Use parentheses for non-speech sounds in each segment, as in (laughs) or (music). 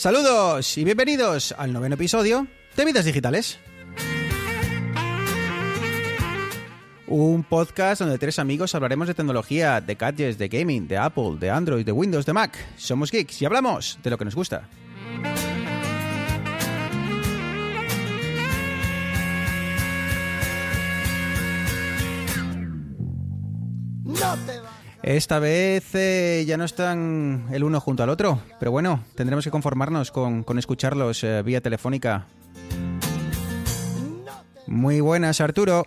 Saludos y bienvenidos al noveno episodio de Vidas Digitales. Un podcast donde tres amigos hablaremos de tecnología, de gadgets, de gaming, de Apple, de Android, de Windows, de Mac. Somos geeks y hablamos de lo que nos gusta. Esta vez eh, ya no están el uno junto al otro, pero bueno, tendremos que conformarnos con, con escucharlos eh, vía telefónica. Muy buenas, Arturo.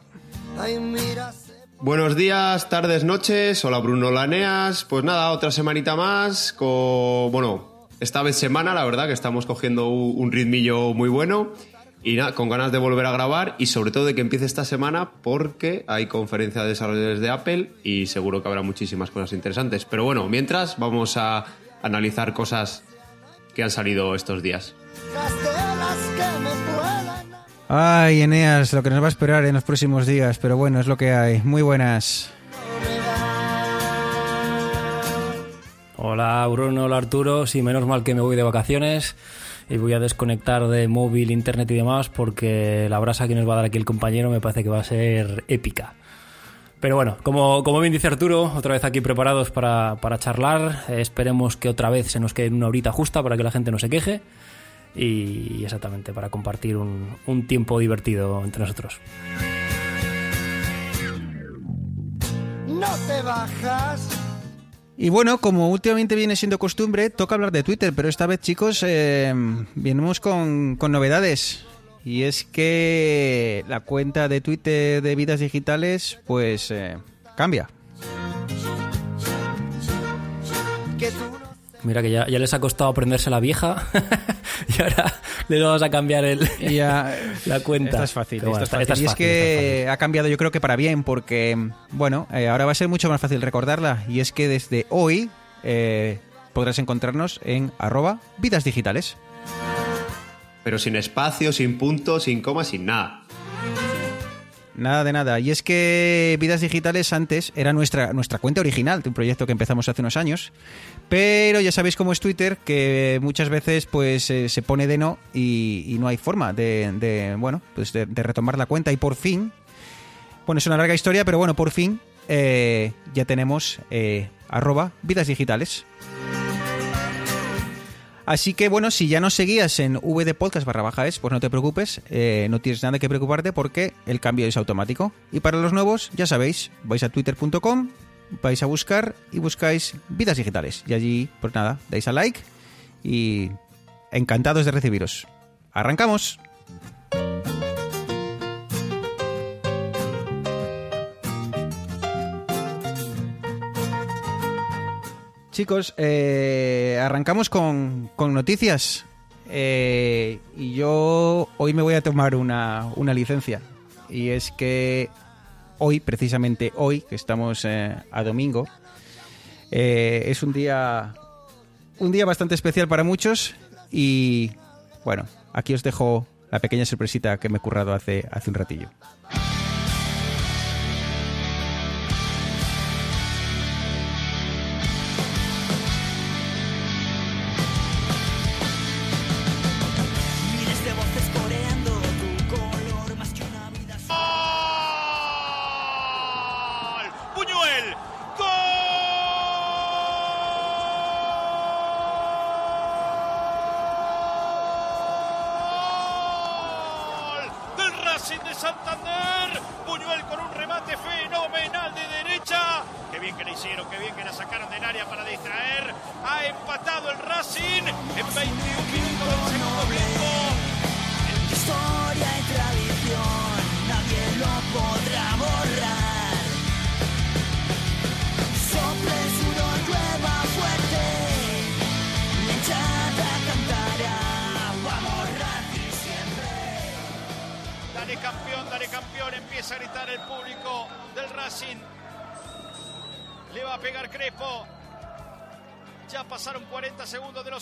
Buenos días, tardes, noches. Hola Bruno Laneas. Pues nada, otra semanita más con, bueno, esta vez semana, la verdad que estamos cogiendo un ritmillo muy bueno y nada, con ganas de volver a grabar y sobre todo de que empiece esta semana porque hay conferencia de desarrolladores de Apple y seguro que habrá muchísimas cosas interesantes. Pero bueno, mientras vamos a analizar cosas que han salido estos días. Ay, Eneas, lo que nos va a esperar en los próximos días, pero bueno, es lo que hay. Muy buenas. Hola Bruno, hola Arturo. Sí, menos mal que me voy de vacaciones y voy a desconectar de móvil, internet y demás porque la brasa que nos va a dar aquí el compañero me parece que va a ser épica. Pero bueno, como, como bien dice Arturo, otra vez aquí preparados para, para charlar. Eh, esperemos que otra vez se nos quede una horita justa para que la gente no se queje. Y exactamente, para compartir un, un tiempo divertido entre nosotros. No te bajas. Y bueno, como últimamente viene siendo costumbre, toca hablar de Twitter, pero esta vez, chicos, eh, venimos con, con novedades. Y es que la cuenta de Twitter de Vidas Digitales, pues, eh, cambia. Mira que ya, ya les ha costado aprenderse la vieja (laughs) (laughs) y ahora les vamos a cambiar el, ya, (laughs) la cuenta. Esta es fácil. Pero bueno, esta es esta- fácil. esta y es esta que ha cambiado yo creo que para bien, porque, bueno, eh, ahora va a ser mucho más fácil recordarla. Y es que desde hoy eh, podrás encontrarnos en arroba vidas digitales. Pero sin espacio, sin punto, sin coma, sin nada. Nada de nada. Y es que Vidas Digitales antes era nuestra, nuestra cuenta original de un proyecto que empezamos hace unos años. Pero ya sabéis cómo es Twitter, que muchas veces pues eh, se pone de no y, y no hay forma de, de, bueno, pues de, de retomar la cuenta. Y por fin, bueno, es una larga historia, pero bueno, por fin eh, ya tenemos eh, arroba Vidas Digitales. Así que bueno, si ya nos seguías en VD Podcast barra baja es, pues no te preocupes, eh, no tienes nada que preocuparte porque el cambio es automático. Y para los nuevos, ya sabéis, vais a twitter.com, vais a buscar y buscáis vidas digitales. Y allí, pues nada, dais a like y encantados de recibiros. ¡Arrancamos! Chicos, eh, arrancamos con, con noticias. Eh, y yo hoy me voy a tomar una, una licencia. Y es que hoy, precisamente hoy, que estamos eh, a domingo, eh, es un día, un día bastante especial para muchos. Y bueno, aquí os dejo la pequeña sorpresita que me he currado hace, hace un ratillo.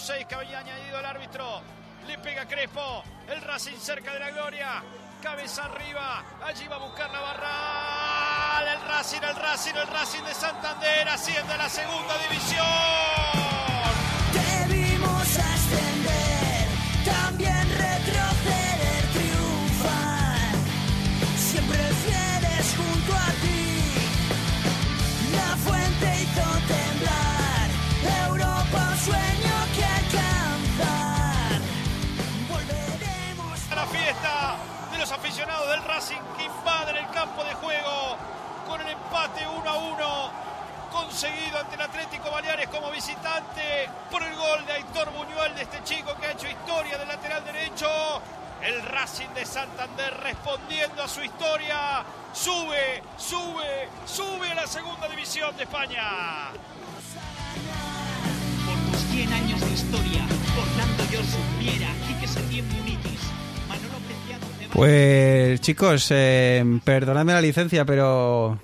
6 que había añadido el árbitro. Le pega Crespo. El Racing cerca de la gloria. Cabeza arriba. Allí va a buscar la barra. El Racing, el Racing, el Racing de Santander asciende a la segunda división. Aficionados del Racing que invaden el campo de juego con el empate 1 a 1 conseguido ante el Atlético Baleares como visitante por el gol de Aitor Buñuel de este chico que ha hecho historia del lateral derecho. El Racing de Santander respondiendo a su historia. Sube, sube, sube a la segunda división de España. Por tus 100 años de historia, Fernando Jorge Piera, Quique Setién Munitis. Pues chicos, eh, perdonadme la licencia, pero,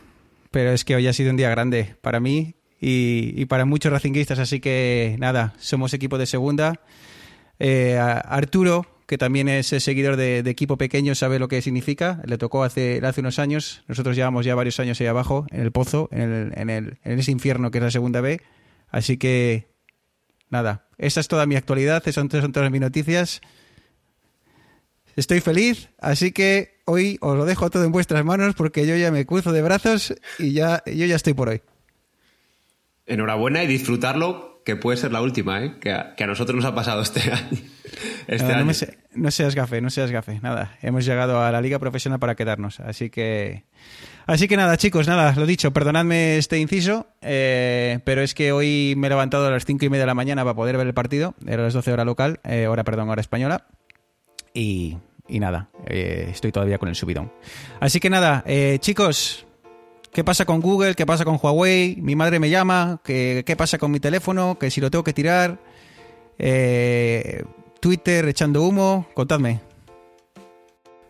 pero es que hoy ha sido un día grande para mí y, para muchos racinguistas, así que nada, somos equipo de segunda. Eh, Arturo, que también es seguidor de, equipo pequeño, sabe lo que significa. Le tocó hace, hace unos años. Nosotros llevamos ya varios años ahí abajo, en el pozo, en, el, en, ese infierno que es la segunda B. Así que nada, esa es toda mi actualidad, esas son todas mis noticias. Estoy feliz, así que hoy os lo dejo todo en vuestras manos porque yo ya me cruzo de brazos y ya yo ya estoy por hoy. Enhorabuena y disfrutarlo, que puede ser la última, ¿eh? que, a, que a nosotros nos ha pasado este año. (laughs) Este No, no año. me se- no seas gafe, no seas gafe, nada. Hemos llegado a la liga profesional para quedarnos, así que, así que nada, chicos, nada, lo dicho, perdonadme este inciso, eh, pero es que hoy me he levantado a las cinco y media de la mañana para poder ver el partido, era las 12 hora local, eh, hora perdón, hora española, y, y nada, eh, estoy todavía con el subidón. Así que nada, eh, chicos, ¿qué pasa con Google? ¿Qué pasa con Huawei? Mi madre me llama, ¿qué, qué pasa con mi teléfono? Que si lo tengo que tirar. Eh, Twitter echando humo, contadme.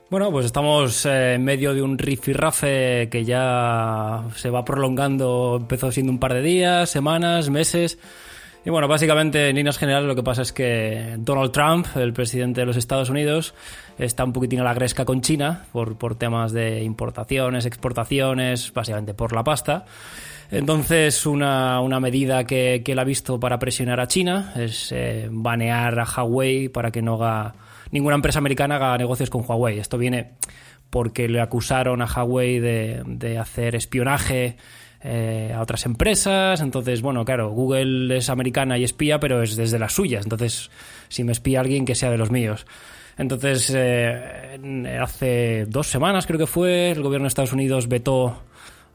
Bueno, pues estamos eh, en medio de un rifirrafe que ya se va prolongando, empezó siendo un par de días, semanas, meses. Y bueno, básicamente en líneas generales lo que pasa es que Donald Trump, el presidente de los Estados Unidos, está un poquitín a la gresca con China por, por temas de importaciones, exportaciones, básicamente por la pasta. Entonces, una, una medida que, que él ha visto para presionar a China es eh, banear a Huawei para que no haga ninguna empresa americana haga negocios con Huawei. Esto viene porque le acusaron a Huawei de, de hacer espionaje eh, a otras empresas. Entonces, bueno, claro, Google es americana y espía, pero es desde las suyas. Entonces, si me espía alguien, que sea de los míos. Entonces, eh, hace dos semanas creo que fue, el gobierno de Estados Unidos vetó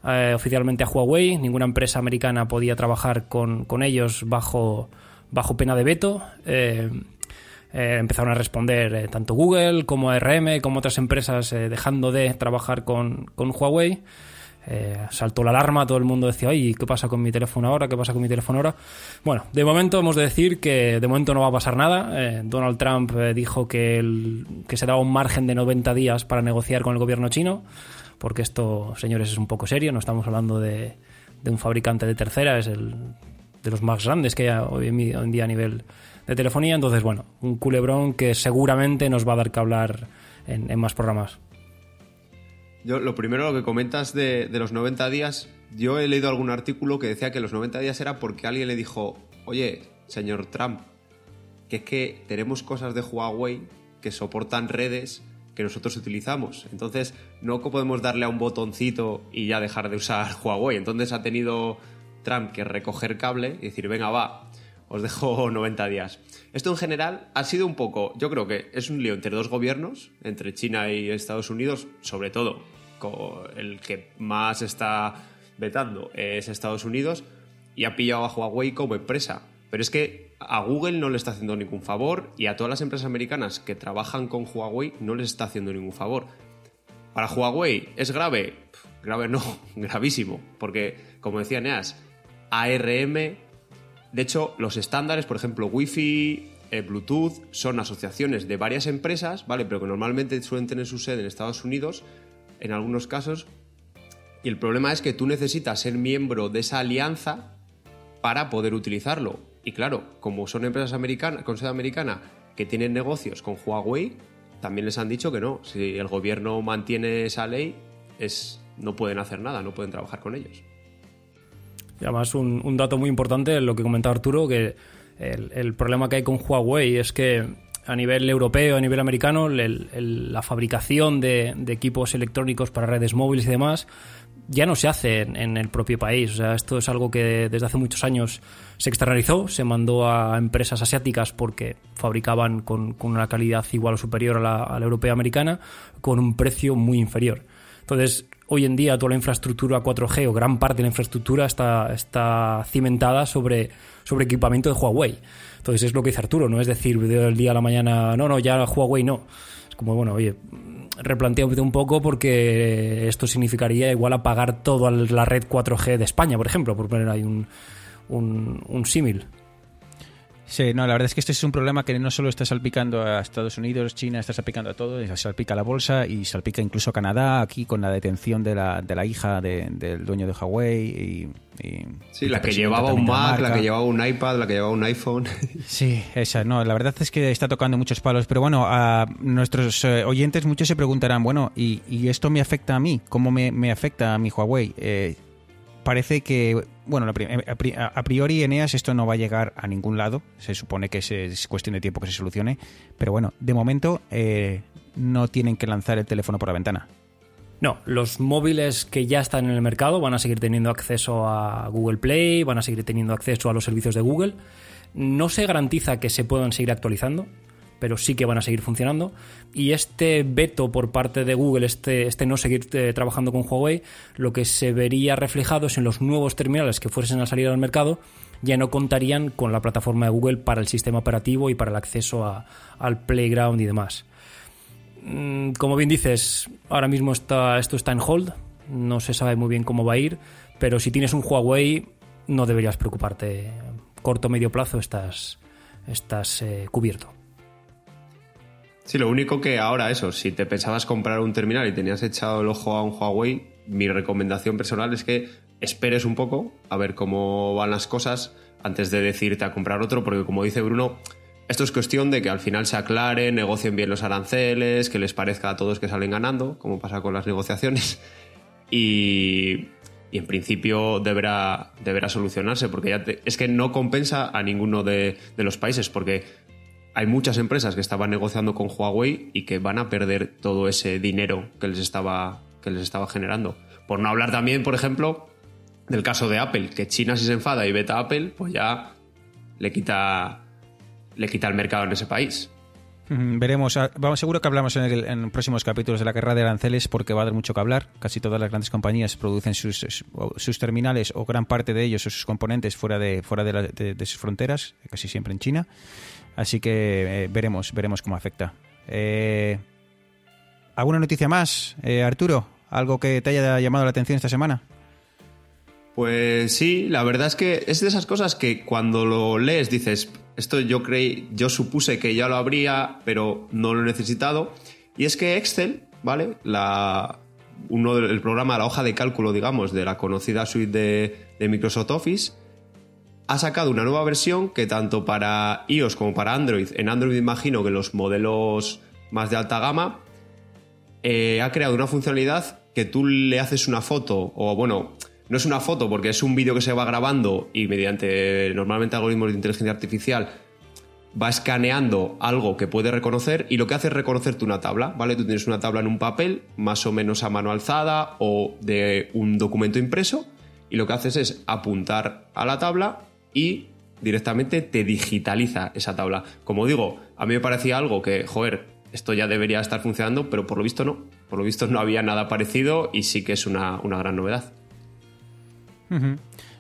eh, oficialmente a Huawei. Ninguna empresa americana podía trabajar con, con ellos bajo, bajo pena de veto. Eh, eh, empezaron a responder eh, tanto Google como ARM como otras empresas eh, dejando de trabajar con, con Huawei. Eh, saltó la alarma, todo el mundo decía, oye, ¿qué pasa con mi teléfono ahora? ¿Qué pasa con mi teléfono ahora? Bueno, de momento hemos de decir que de momento no va a pasar nada. Eh, Donald Trump eh, dijo que, el- que se daba un margen de 90 días para negociar con el gobierno chino, porque esto, señores, es un poco serio, no estamos hablando de, un fabricante de tercera, es el de los más grandes que hay hoy en día a nivel de telefonía. Entonces, bueno, un culebrón que seguramente nos va a dar que hablar en más programas. Yo, lo primero, lo que comentas de, de los 90 días, yo he leído algún artículo que decía que los 90 días era porque alguien le dijo, oye, señor Trump, que es que tenemos cosas de Huawei que soportan redes que nosotros utilizamos. Entonces, no podemos darle a un botoncito y ya dejar de usar (laughs) Huawei. Entonces ha tenido Trump que recoger cable y decir, venga, va, os dejo (laughs) 90 días. Esto en general ha sido un poco, yo creo que es un lío entre dos gobiernos, entre China y Estados Unidos, sobre todo el que más está vetando es Estados Unidos y ha pillado a Huawei como empresa. Pero es que a Google no le está haciendo ningún favor y a todas las empresas americanas que trabajan con Huawei no les está haciendo ningún favor. Para Huawei, ¿es grave? Grave no, (laughs) gravísimo. Porque, como decía Neas, ARM, de hecho, los estándares, por ejemplo, Wi-Fi, eh, Bluetooth, son asociaciones de varias empresas, ¿vale? Pero que normalmente suelen tener su sede en Estados Unidos, en algunos casos. Y el problema es que tú necesitas ser miembro de esa alianza para poder utilizarlo. Y claro, como son empresas americanas, con sede americana que tienen negocios con Huawei, también les han dicho que no. Si el gobierno mantiene esa ley, es, no pueden hacer nada, no pueden trabajar con ellos. Y además, un, dato muy importante, lo que comentaba Arturo, que el, problema que hay con Huawei es que a nivel europeo, a nivel americano, la fabricación de, equipos electrónicos para redes móviles y demás ya no se hace en, el propio país. O sea, esto es algo que desde hace muchos años se externalizó, se mandó a empresas asiáticas porque fabricaban con, con una calidad igual o superior a la europea americana, con un precio muy inferior. Entonces, hoy en día toda la infraestructura 4G o gran parte de la infraestructura está, está cimentada sobre, sobre equipamiento de Huawei. Entonces es lo que dice Arturo, no es decir del día a la mañana, no, no, ya Huawei no. Es como, bueno, oye, replanteate un poco porque esto significaría igual apagar toda la red 4G de España, por ejemplo, por poner ahí un, un, un símil. Sí, no, la verdad es que este es un problema que no solo está salpicando a Estados Unidos, China, está salpicando a todo, salpica la bolsa y salpica incluso a Canadá, aquí con la detención de la, de la hija de- del dueño de Huawei. Y, y Sí, la que llevaba un Mac, la que llevaba un iPad, la que llevaba un iPhone. (laughs) Sí, esa, no, la verdad es que está tocando muchos palos, pero bueno, a nuestros eh, oyentes muchos se preguntarán, bueno, ¿y, y esto me afecta a mí? ¿Cómo me, me afecta a mi Huawei? Eh, parece que, bueno, pri- a pri- a priori Eneas esto no va a llegar a ningún lado, se supone que es, es cuestión de tiempo que se solucione, pero bueno, de momento eh, no tienen que lanzar el teléfono por la ventana. No, los móviles que ya están en el mercado van a seguir teniendo acceso a Google Play, van a seguir teniendo acceso a los servicios de Google. No se garantiza que se puedan seguir actualizando, pero sí que van a seguir funcionando. Y este veto por parte de Google, este, este no seguir eh, trabajando con Huawei, lo que se vería reflejado es en los nuevos terminales que fuesen a salir al mercado, ya no contarían con la plataforma de Google para el sistema operativo y para el acceso a- al Playground y demás. Mm, Como bien dices, ahora mismo está, esto está en hold, no se sabe muy bien cómo va a ir, pero si tienes un Huawei no deberías preocuparte. Corto o medio plazo estás, estás eh, cubierto. Sí, lo único que ahora eso, si te pensabas comprar un terminal y tenías echado el ojo a un Huawei, mi recomendación personal es que esperes un poco a ver cómo van las cosas antes de decirte a comprar otro, porque como dice Bruno, esto es cuestión de que al final se aclare, negocien bien los aranceles, que les parezca a todos que salen ganando, como pasa con las negociaciones, (laughs) y, en principio deberá, deberá solucionarse, porque ya te- es que no compensa a ninguno de los países, porque hay muchas empresas que estaban negociando con Huawei y que van a perder todo ese dinero que les estaba, que les estaba generando. Por no hablar también, por ejemplo, del caso de Apple, que China si se enfada y veta Apple, pues ya le quita, le quita el mercado en ese país. Veremos, ah, vamos, seguro que hablamos en, el- en próximos capítulos de la guerra de aranceles porque va a dar mucho que hablar. Casi todas las grandes compañías producen sus, sus- terminales o gran parte de ellos o sus componentes fuera de, fuera de, la- de sus fronteras, casi siempre en China. Así que eh, veremos, veremos cómo afecta. Eh, ¿Alguna noticia más, eh, Arturo? ¿Algo que te haya llamado la atención esta semana? Pues sí, la verdad es que es de esas cosas que cuando lo lees dices, esto yo creí, yo supuse que ya lo habría, pero no lo he necesitado. Y es que Excel, ¿vale? La, uno del el programa, la hoja de cálculo, digamos, de la conocida suite de Microsoft Office, ha sacado una nueva versión que tanto para iOS como para Android, en Android imagino que los modelos más de alta gama, eh, ha creado una funcionalidad que tú le haces una foto, o bueno, no es una foto porque es un vídeo que se va grabando y mediante normalmente algoritmos de inteligencia artificial va escaneando algo que puede reconocer y lo que hace es reconocerte una tabla, ¿vale? Tú tienes una tabla en un papel, más o menos a mano alzada o de un documento impreso y lo que haces es apuntar a la tabla y directamente te digitaliza esa tabla. Como digo, a mí me parecía algo que, joder, esto ya debería estar funcionando, pero por lo visto no. Por lo visto no había nada parecido y sí que es una, una gran novedad.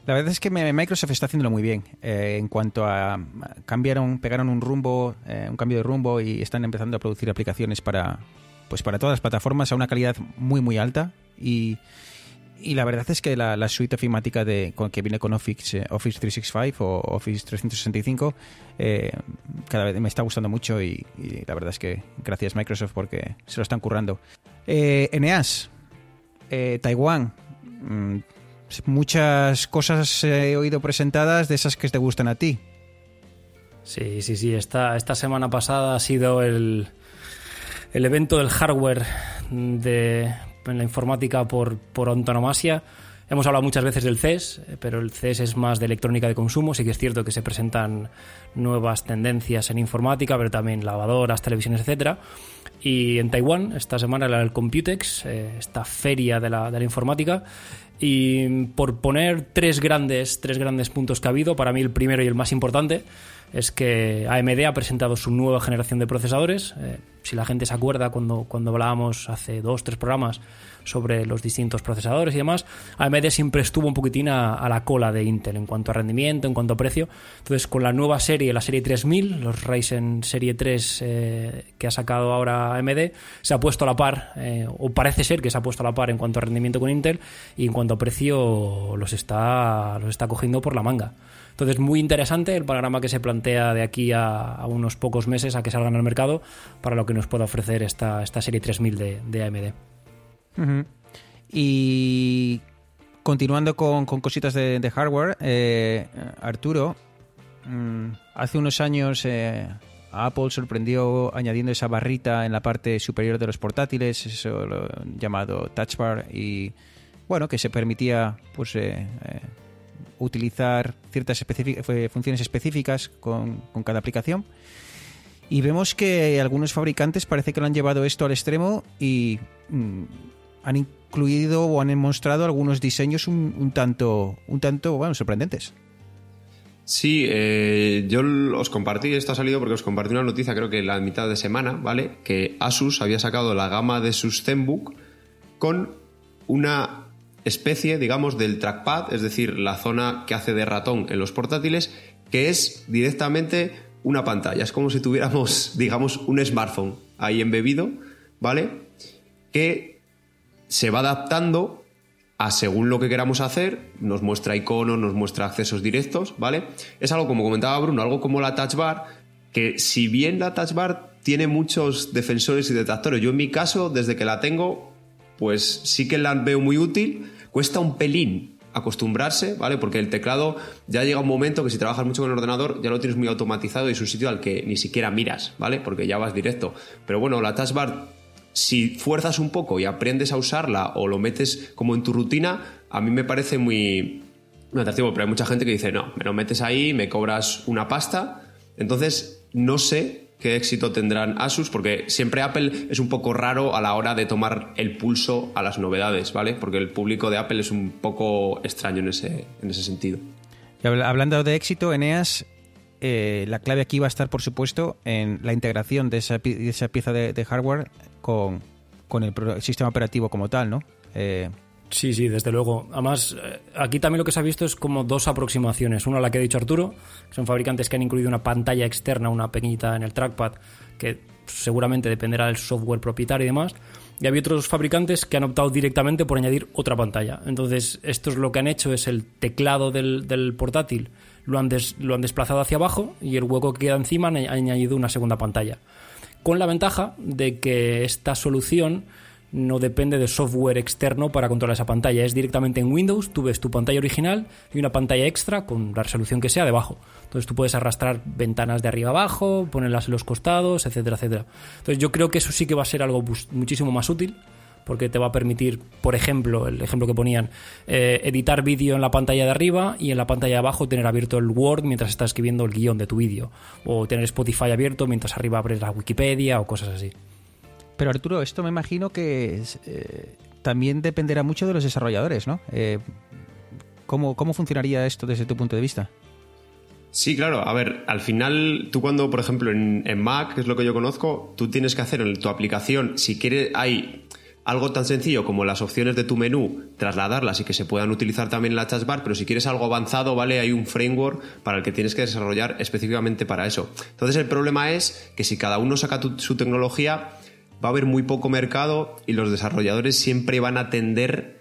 La verdad es que Microsoft está haciéndolo muy bien eh, en cuanto a a- cambiaron, pegaron un rumbo, eh, un cambio de rumbo y están empezando a producir aplicaciones para, pues para todas las plataformas a una calidad muy muy alta y, y la verdad es que la, la suite ofimática de, que viene con Office, eh, Office 365 o Office 365 eh, cada vez me está gustando mucho y, y la verdad es que gracias Microsoft porque se lo están currando. Eh, Eneas, eh, Taiwán, mm, muchas cosas he oído presentadas de esas que te gustan a ti. Sí, sí, sí. Esta, esta semana pasada ha sido el, el evento del hardware de en la informática por, por antonomasia. Hemos hablado muchas veces del CES, eh, pero el CES es más de electrónica de consumo. Sí que es cierto que se presentan nuevas tendencias en informática, pero también lavadoras, televisiones, etcétera. Y en Taiwán, esta semana era el Computex, eh, esta feria de la, de la informática. Y por poner tres grandes, tres grandes puntos que ha habido, para mí el primero y el más importante es que AMD ha presentado su nueva generación de procesadores. Eh, si la gente se acuerda cuando, cuando hablábamos hace dos, tres programas sobre los distintos procesadores y demás, AMD siempre estuvo un poquitín a, la cola de Intel en cuanto a rendimiento, en cuanto a precio. Entonces, con la nueva serie, la serie 3000, los Ryzen serie 3 eh, que ha sacado ahora AMD, se ha puesto a la par, eh, o parece ser que se ha puesto a la par en cuanto a rendimiento con Intel, y en cuanto a precio los está, los está cogiendo por la manga. Entonces, muy interesante el panorama que se plantea de aquí a, unos pocos meses a que salgan al mercado para lo que nos pueda ofrecer esta, esta serie 3000 de, AMD. Y continuando con, cositas de, hardware, eh, Arturo, mm, hace unos años eh, Apple sorprendió añadiendo esa barrita en la parte superior de los portátiles, eso llamado Touch Bar, y bueno, que se permitía pues eh, utilizar ciertas funciones específicas con, cada aplicación. Y vemos que algunos fabricantes parece que lo han llevado esto al extremo y mm, han incluido o han mostrado algunos diseños un, tanto, un tanto bueno, sorprendentes. Sí, eh, yo os compartí, esto ha salido porque os compartí una noticia creo que la mitad de semana, ¿vale? Que Asus había sacado la gama de sus ZenBook con una especie, digamos, del trackpad, es decir, la zona que hace de ratón en los portátiles, que es directamente una pantalla. Es como si tuviéramos, (laughs) digamos, un smartphone ahí embebido, ¿vale? Que se va adaptando a según lo que queramos hacer, nos muestra iconos, nos muestra accesos directos, ¿vale? Es algo como comentaba Bruno, algo como la touch bar, que si bien la touch bar tiene muchos defensores y detractores, yo en mi caso, desde que la tengo, pues sí que la veo muy útil. Cuesta un pelín acostumbrarse, ¿vale? Porque el teclado ya llega un momento que si trabajas mucho con el ordenador ya lo tienes muy automatizado y es un sitio al que ni siquiera miras, ¿vale? Porque ya vas directo. Pero bueno, la Touch Bar, si fuerzas un poco y aprendes a usarla o lo metes como en tu rutina, a mí me parece muy, muy atractivo. Pero hay mucha gente que dice, no, me lo metes ahí, me cobras una pasta. Entonces, no sé qué éxito tendrán Asus, porque siempre Apple es un poco raro a la hora de tomar el pulso a las novedades, ¿vale? Porque el público de Apple es un poco extraño en ese, en ese sentido. Y hablando de éxito, Eneas, eh, la clave aquí va a estar, por supuesto, en la integración de esa, pieza de, hardware con, el, sistema operativo como tal, ¿no? Eh, Sí, sí, desde luego. Además, eh, aquí también lo que se ha visto es como dos aproximaciones. Una, la que ha dicho Arturo, que son fabricantes que han incluido una pantalla externa, una pequeñita en el trackpad, que seguramente dependerá del software propietario y demás. Y había otros fabricantes que han optado directamente por añadir otra pantalla. Entonces, esto es lo que han hecho, es el teclado del, portátil, lo han, lo han desplazado hacia abajo y el hueco que queda encima han añadido una segunda pantalla. Con la ventaja de que esta solución no depende de software externo para controlar esa pantalla. Es directamente en Windows, tú ves tu pantalla original y una pantalla extra con la resolución que sea debajo. Entonces tú puedes arrastrar ventanas de arriba abajo, ponerlas en los costados, etcétera, etcétera. Entonces yo creo que eso sí que va a ser algo muchísimo más útil porque te va a permitir, por ejemplo, el ejemplo que ponían, eh, editar vídeo en la pantalla de arriba y en la pantalla de abajo tener abierto el Word mientras estás escribiendo el guion de tu vídeo, o tener Spotify abierto mientras arriba abres la Wikipedia o cosas así. Pero Arturo, esto me imagino que eh, también dependerá mucho de los desarrolladores, ¿no? Eh, ¿cómo, funcionaría esto desde tu punto de vista? Sí, claro. A ver, al final, tú cuando, por ejemplo, en, Mac, que es lo que yo conozco, tú tienes que hacer en tu aplicación, si quieres, hay algo tan sencillo como las opciones de tu menú, trasladarlas y que se puedan utilizar también en la bar, pero si quieres algo avanzado, ¿vale? Hay un framework para el que tienes que desarrollar específicamente para eso. Entonces el problema es que si cada uno saca su tecnología, va a haber muy poco mercado y los desarrolladores siempre van a tender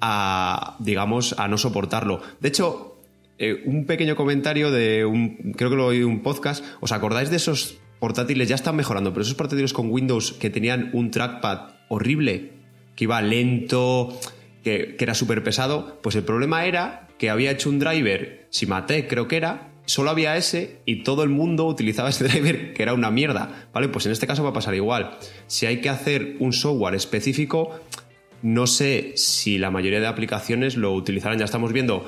a, digamos, a no soportarlo. De hecho, eh, un pequeño comentario de un, creo que lo oí un podcast, ¿os acordáis de esos portátiles? Ya están mejorando, pero esos portátiles con Windows que tenían un trackpad horrible, que iba lento, que, que era súper pesado, pues el problema era que había hecho un driver, si maté creo que era, solo había ese y todo el mundo utilizaba ese driver que era una mierda, ¿vale? Pues en este caso va a pasar igual. Si hay que hacer un software específico, no sé si la mayoría de aplicaciones lo utilizarán. Ya estamos viendo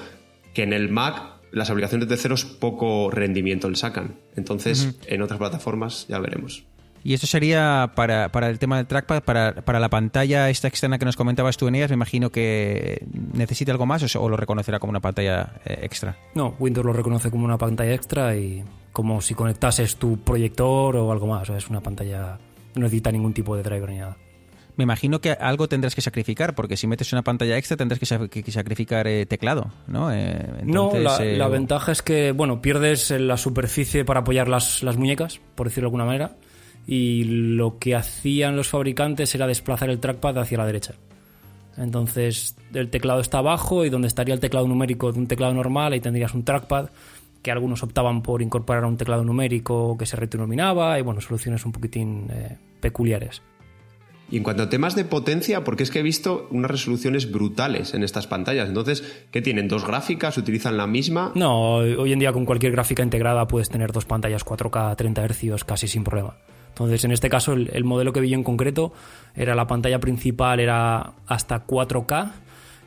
que en el Mac las aplicaciones de ceros poco rendimiento le sacan. Entonces, en otras plataformas ya veremos. Y esto sería para, para el tema del trackpad, para, para, la pantalla esta externa que nos comentabas tú en ellas, me imagino que necesita algo más o, o lo reconocerá como una pantalla eh, extra. No, Windows lo reconoce como una pantalla extra y como si conectases tu proyector o algo más. O sea, es una pantalla, no necesita ningún tipo de driver ni nada. Me imagino que algo tendrás que sacrificar, porque si metes una pantalla extra tendrás que, sa- que- que sacrificar eh, teclado, ¿no? Eh, No, la, eh, la o- ventaja es que, bueno, pierdes la superficie para apoyar las, las muñecas, por decirlo de alguna manera, y lo que hacían los fabricantes era desplazar el trackpad hacia la derecha. Entonces, el teclado está abajo y donde estaría el teclado numérico de un teclado normal, ahí tendrías un trackpad, que algunos optaban por incorporar a un teclado numérico que se retronominaba, y bueno, soluciones un poquitín eh, peculiares. Y en cuanto a temas de potencia, porque es que he visto unas resoluciones brutales en estas pantallas. Entonces, ¿qué tienen? ¿Dos gráficas? ¿Utilizan la misma? No, hoy en día con cualquier gráfica integrada puedes tener dos pantallas 4K a 30 Hz casi sin problema. Entonces, en este caso, el, el modelo que vi yo en concreto era la pantalla principal era hasta 4K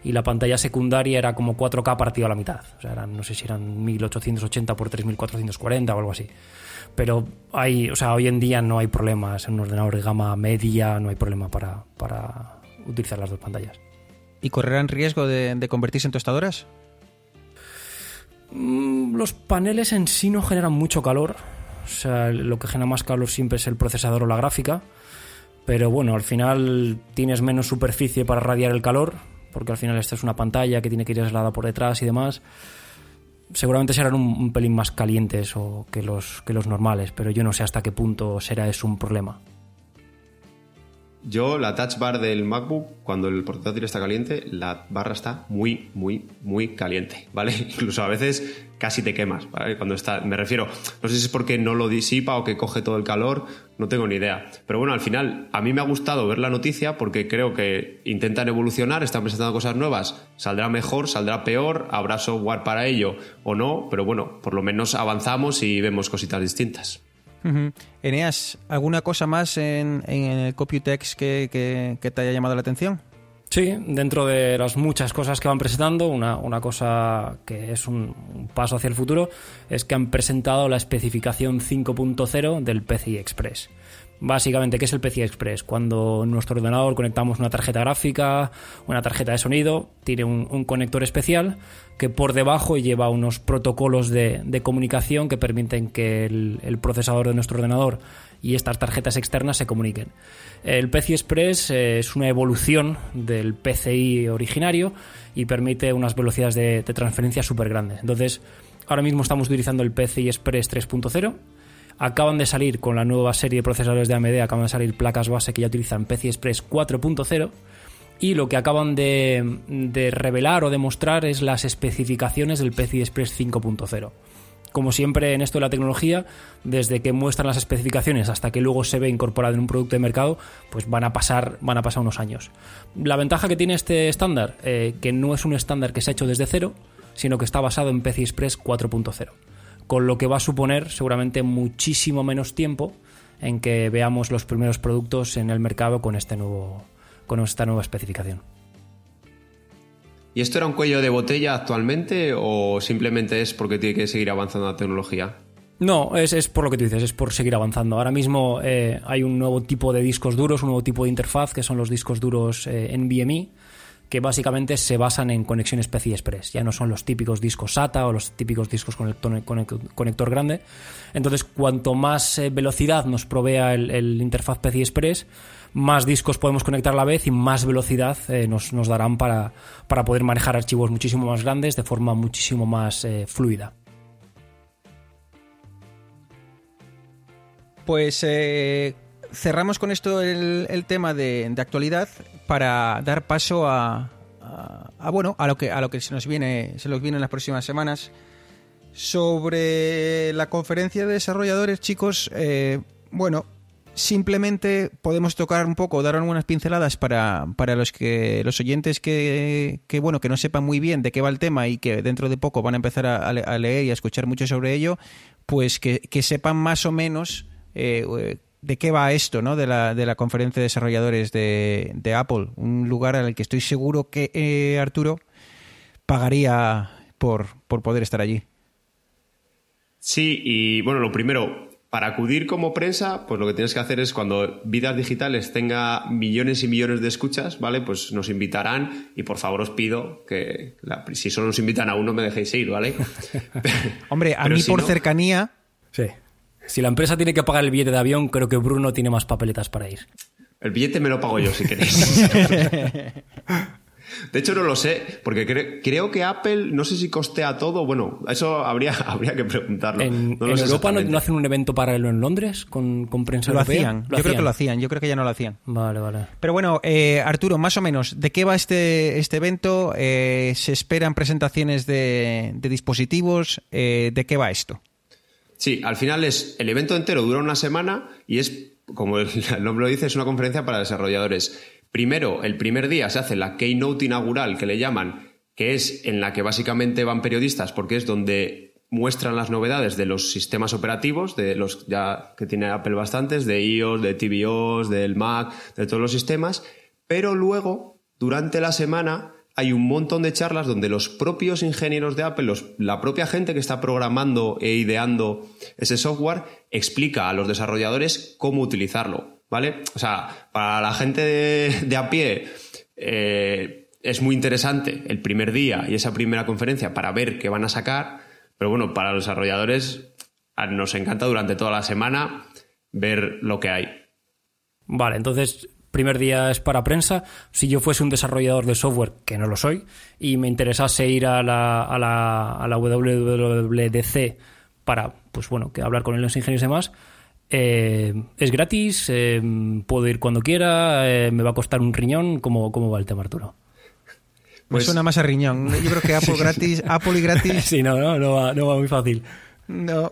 y la pantalla secundaria era como 4K partido a la mitad. O sea, eran, no sé si eran 1880 por 3440 o algo así. Pero hay, o sea, hoy en día no hay problemas en un ordenador de gama media, no hay problema para, para utilizar las dos pantallas. ¿Y correrán riesgo de, de convertirse en tostadoras? Mm, Los paneles en sí no generan mucho calor. Sea, lo que genera más calor siempre es el procesador o la gráfica. Pero bueno, al final tienes menos superficie para radiar el calor, porque al final esta es una pantalla que tiene que ir aislada por detrás y demás. Seguramente serán un, un pelín más calientes o que, los, que los normales, pero yo no sé hasta qué punto será eso un problema. Yo, la touch bar del MacBook, cuando el portátil está caliente, la barra está muy, muy, muy caliente, (laughs) ¿vale? Incluso a veces casi te quemas, ¿vale? Cuando está, me refiero, no sé si es porque no lo disipa o que coge todo el calor, no tengo ni idea. Pero bueno, al final, a mí me ha gustado ver la noticia porque creo que intentan evolucionar, están presentando cosas nuevas, saldrá mejor, saldrá peor, habrá software para ello o no, pero bueno, por lo menos avanzamos y vemos cositas distintas. Ujú. Eneas, ¿alguna cosa más en, en el Computex que, te haya llamado la atención? Sí, dentro de las muchas cosas que van presentando, una, una cosa que es un, un paso hacia el futuro es que han presentado la especificación 5.0 del PCI Express. Básicamente, ¿qué es el PCI Express? Cuando en nuestro ordenador conectamos una tarjeta gráfica, una tarjeta de sonido, tiene un, conector especial que por debajo lleva unos protocolos de, comunicación que permiten que el, el procesador de nuestro ordenador y estas tarjetas externas se comuniquen. El PCI Express eh, es una evolución del PCI originario y permite unas velocidades de, de transferencia súper grandes. Entonces, ahora mismo estamos utilizando el PCI Express 3.0. Acaban de salir con la nueva serie de procesadores de AMD, acaban de salir placas base que ya utilizan PCI Express 4.0 y lo que acaban de, revelar o demostrar es las especificaciones del PCI Express 5.0. Como siempre en esto de la tecnología, desde que muestran las especificaciones hasta que luego se ve incorporado en un producto de mercado, pues van a pasar, van a pasar unos años. La ventaja que tiene este estándar, eh, que no es un estándar que se ha hecho desde cero, sino que está basado en PCI Express 4.0 con lo que va a suponer seguramente muchísimo menos tiempo en que veamos los primeros productos en el mercado con este nuevo con esta nueva especificación. ¿Y esto era un cuello de botella actualmente o simplemente es porque tiene que seguir avanzando la tecnología? No, es, es por lo que tú dices, es por seguir avanzando. Ahora mismo eh, hay un nuevo tipo de discos duros, un nuevo tipo de interfaz, que son los discos duros eh, NVMe, que básicamente se basan en conexiones PCI Express. Ya no son los típicos discos SATA o los típicos discos conector, conector grande. Entonces, cuanto más eh, velocidad nos provea el, el, interfaz PCI Express, más discos podemos conectar a la vez y más velocidad eh, nos, nos, darán para, para, poder manejar archivos muchísimo más grandes de forma muchísimo más eh, fluida. Pues cerramos con esto el, tema de, actualidad para dar paso a, bueno a lo que a lo que se nos viene se nos viene en las próximas semanas. Sobre la conferencia de desarrolladores chicos eh, bueno simplemente podemos tocar un poco dar algunas pinceladas para, para los que los oyentes que, que bueno que no sepan muy bien de qué va el tema y que dentro de poco van a empezar a, leer y a escuchar mucho sobre ello pues que, que sepan más o menos eh, de qué va esto, ¿no? De la, de la conferencia de desarrolladores de, de Apple. Un lugar al que estoy seguro que eh, Arturo pagaría por, por poder estar allí. Sí, y bueno, lo primero, para acudir como prensa, pues lo que tienes que hacer es cuando Vidas Digitales tenga millones y millones de escuchas, ¿vale? Pues nos invitarán y por favor os pido que la- si solo nos invitan a uno me dejéis ir, ¿vale? (laughs) (laughs) Hombre, a Pero mí si por no- cercanía, Sí. Si la empresa tiene que pagar el billete de avión, creo que Bruno tiene más papeletas para ir. El billete me lo pago yo si queréis. (laughs) De hecho, no lo sé, porque cre- creo que Apple, no sé si costea todo. Bueno, eso habría, (laughs) habría que preguntarlo. En, No lo en sé Europa no, hacen un evento paralelo en Londres con, con prensa lo europea. hacían. Yo creo que lo hacían. Yo creo que ya no lo hacían. Vale, vale. Pero bueno, eh, Arturo, más o menos, ¿de qué va este, este evento? Eh, ¿Se esperan presentaciones de, de dispositivos? Eh, ¿De qué va esto? Sí, al final es el evento entero dura una semana y es, como (laughs) el nombre lo dice, es una conferencia para desarrolladores. Primero, el primer día se hace la keynote inaugural que le llaman, que es en la que básicamente van periodistas porque es donde muestran las novedades de los sistemas operativos, de los ya que tiene Apple bastantes, de iOS, de tvOS, del Mac, de todos los sistemas, pero luego, durante la semana, hay un montón de charlas donde los propios ingenieros de Apple, la propia gente que está programando e ideando ese software, explica a los desarrolladores cómo utilizarlo, ¿vale? O sea, para la gente de, a pie eh, es muy interesante el primer día y esa primera conferencia para ver qué van a sacar, pero bueno, para los desarrolladores nos encanta durante toda la semana ver lo que hay. Vale, entonces, primer día es para prensa. Si yo fuese un desarrollador de software, que no lo soy, y me interesase ir a la, a la, a la WWDC para, pues bueno, que hablar con los ingenieros y demás, eh, es gratis, eh, puedo ir cuando quiera, eh, me va a costar un riñón. ¿Cómo, cómo va el tema, Arturo? Me Pues- suena más a riñón. Yo creo que (laughs) Apple gratis, Apple y gratis, (laughs) Sí, no, no, no va, no va muy fácil. no.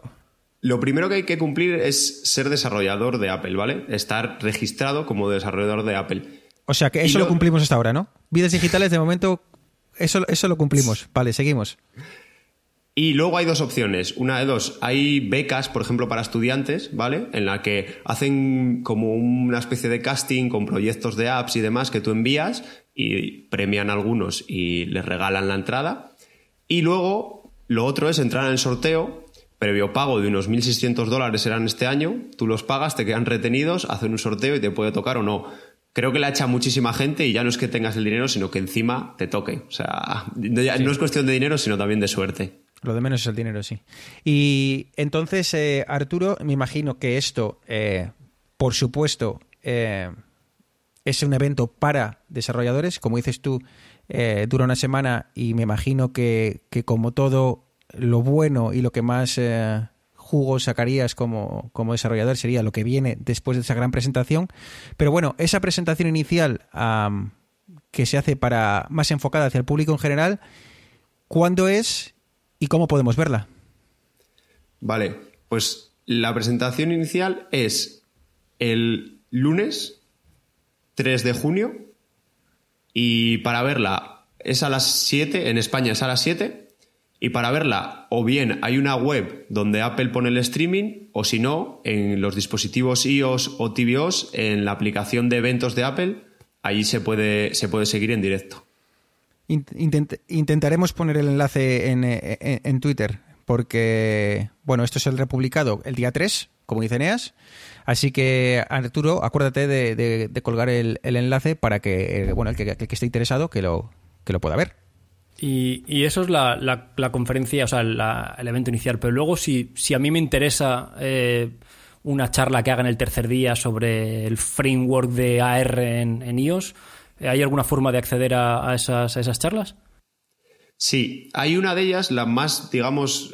Lo primero que hay que cumplir es ser desarrollador de Apple, ¿vale? Estar registrado como desarrollador de Apple. O sea que eso lo lo- cumplimos hasta ahora, ¿no? Vidas digitales, de momento, eso, eso lo cumplimos. Vale, seguimos. Y luego hay dos opciones. Una de dos, hay becas, por ejemplo, para estudiantes, ¿vale? En la que hacen como una especie de casting con proyectos de apps y demás que tú envías y premian a algunos y les regalan la entrada. Y luego, lo otro es entrar en el sorteo, previo pago de unos 1.600 dólares serán este año. Tú los pagas, te quedan retenidos, hacen un sorteo y te puede tocar o no. Creo que la echa muchísima gente y ya no es que tengas el dinero, sino que encima te toque. O sea, ya no es cuestión de dinero, sino también de suerte. Lo de menos es el dinero, sí. Y entonces, eh, Arturo, me imagino que esto, eh, por supuesto, eh, es un evento para desarrolladores. Como dices tú, dura una semana y me imagino que, que como todo lo bueno y lo que más eh, jugo sacarías como, como desarrollador sería lo que viene después de esa gran presentación. Pero bueno, esa presentación inicial que se hace para más enfocada hacia el público en general, ¿cuándo es y cómo podemos verla? Vale, pues la presentación inicial es el lunes 3 de junio y para verla es a las 7, en España es a las 7 y para verla o bien hay una web donde Apple pone el streaming o si no en los dispositivos iOS o tvOS en la aplicación de eventos de Apple allí se puede, se puede seguir en directo. Int- intent- intentaremos poner el enlace en, eh, en- en Twitter, porque, bueno, esto es el republicado el día 3, como dice Neas. Así que, Arturo, acuérdate de, de- de colgar el, el enlace para que, eh, bueno, el que, el que esté interesado que lo, que lo pueda ver. Y, eso es la, la- conferencia, o sea, el evento inicial. Pero luego, si, si a mí me interesa eh, una charla que haga en el tercer día sobre el framework de AR en, en iOS, ¿hay alguna forma de acceder a, a esas, esas charlas? Sí, hay una de ellas, la más, digamos,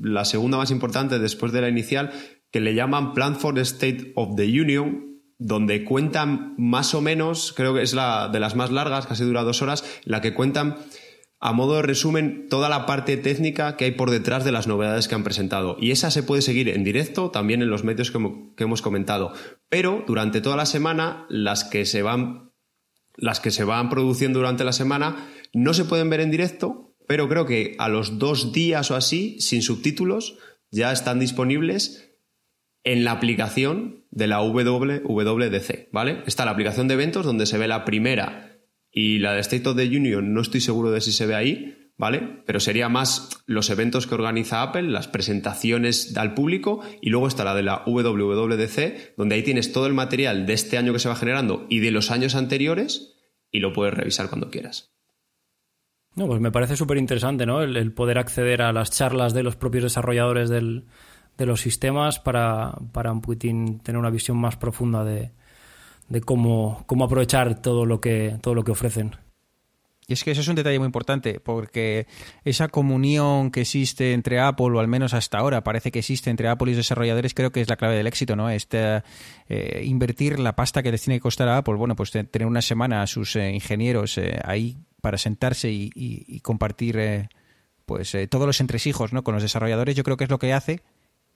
la segunda más importante después de la inicial, que le llaman Plan for the State of the Union, donde cuentan más o menos, creo que es la de las más largas, casi dura dos horas, la que cuentan a modo de resumen toda la parte técnica que hay por detrás de las novedades que han presentado. Y esa se puede seguir en directo, también en los medios que, hemo- que hemos comentado. Pero durante toda la semana, las que se van las que se van produciendo durante la semana no se pueden ver en directo, pero creo que a los dos días o así, sin subtítulos, ya están disponibles en la aplicación de la WWDC, ¿vale? Está la aplicación de eventos donde se ve la primera y la de State of the Union no estoy seguro de si se ve ahí, ¿vale? Pero sería más los eventos que organiza Apple, las presentaciones al público y luego está la de la WWDC, donde ahí tienes todo el material de este año que se va generando y de los años anteriores y lo puedes revisar cuando quieras. No, pues me parece súper interesante, ¿no? El, poder acceder a las charlas de los propios desarrolladores del, de los sistemas para, para un tener una visión más profunda de, de cómo, cómo aprovechar todo lo que, todo lo que ofrecen. Y es que eso es un detalle muy importante, porque esa comunión que existe entre Apple, o al menos hasta ahora parece que existe entre Apple y los desarrolladores, creo que es la clave del éxito, ¿no? Este, eh, invertir la pasta que les tiene que costar a Apple, bueno, pues tener una semana a sus eh, ingenieros eh, ahí para sentarse y, y, compartir pues todos los entresijos ¿no? con los desarrolladores, yo creo que es lo que hace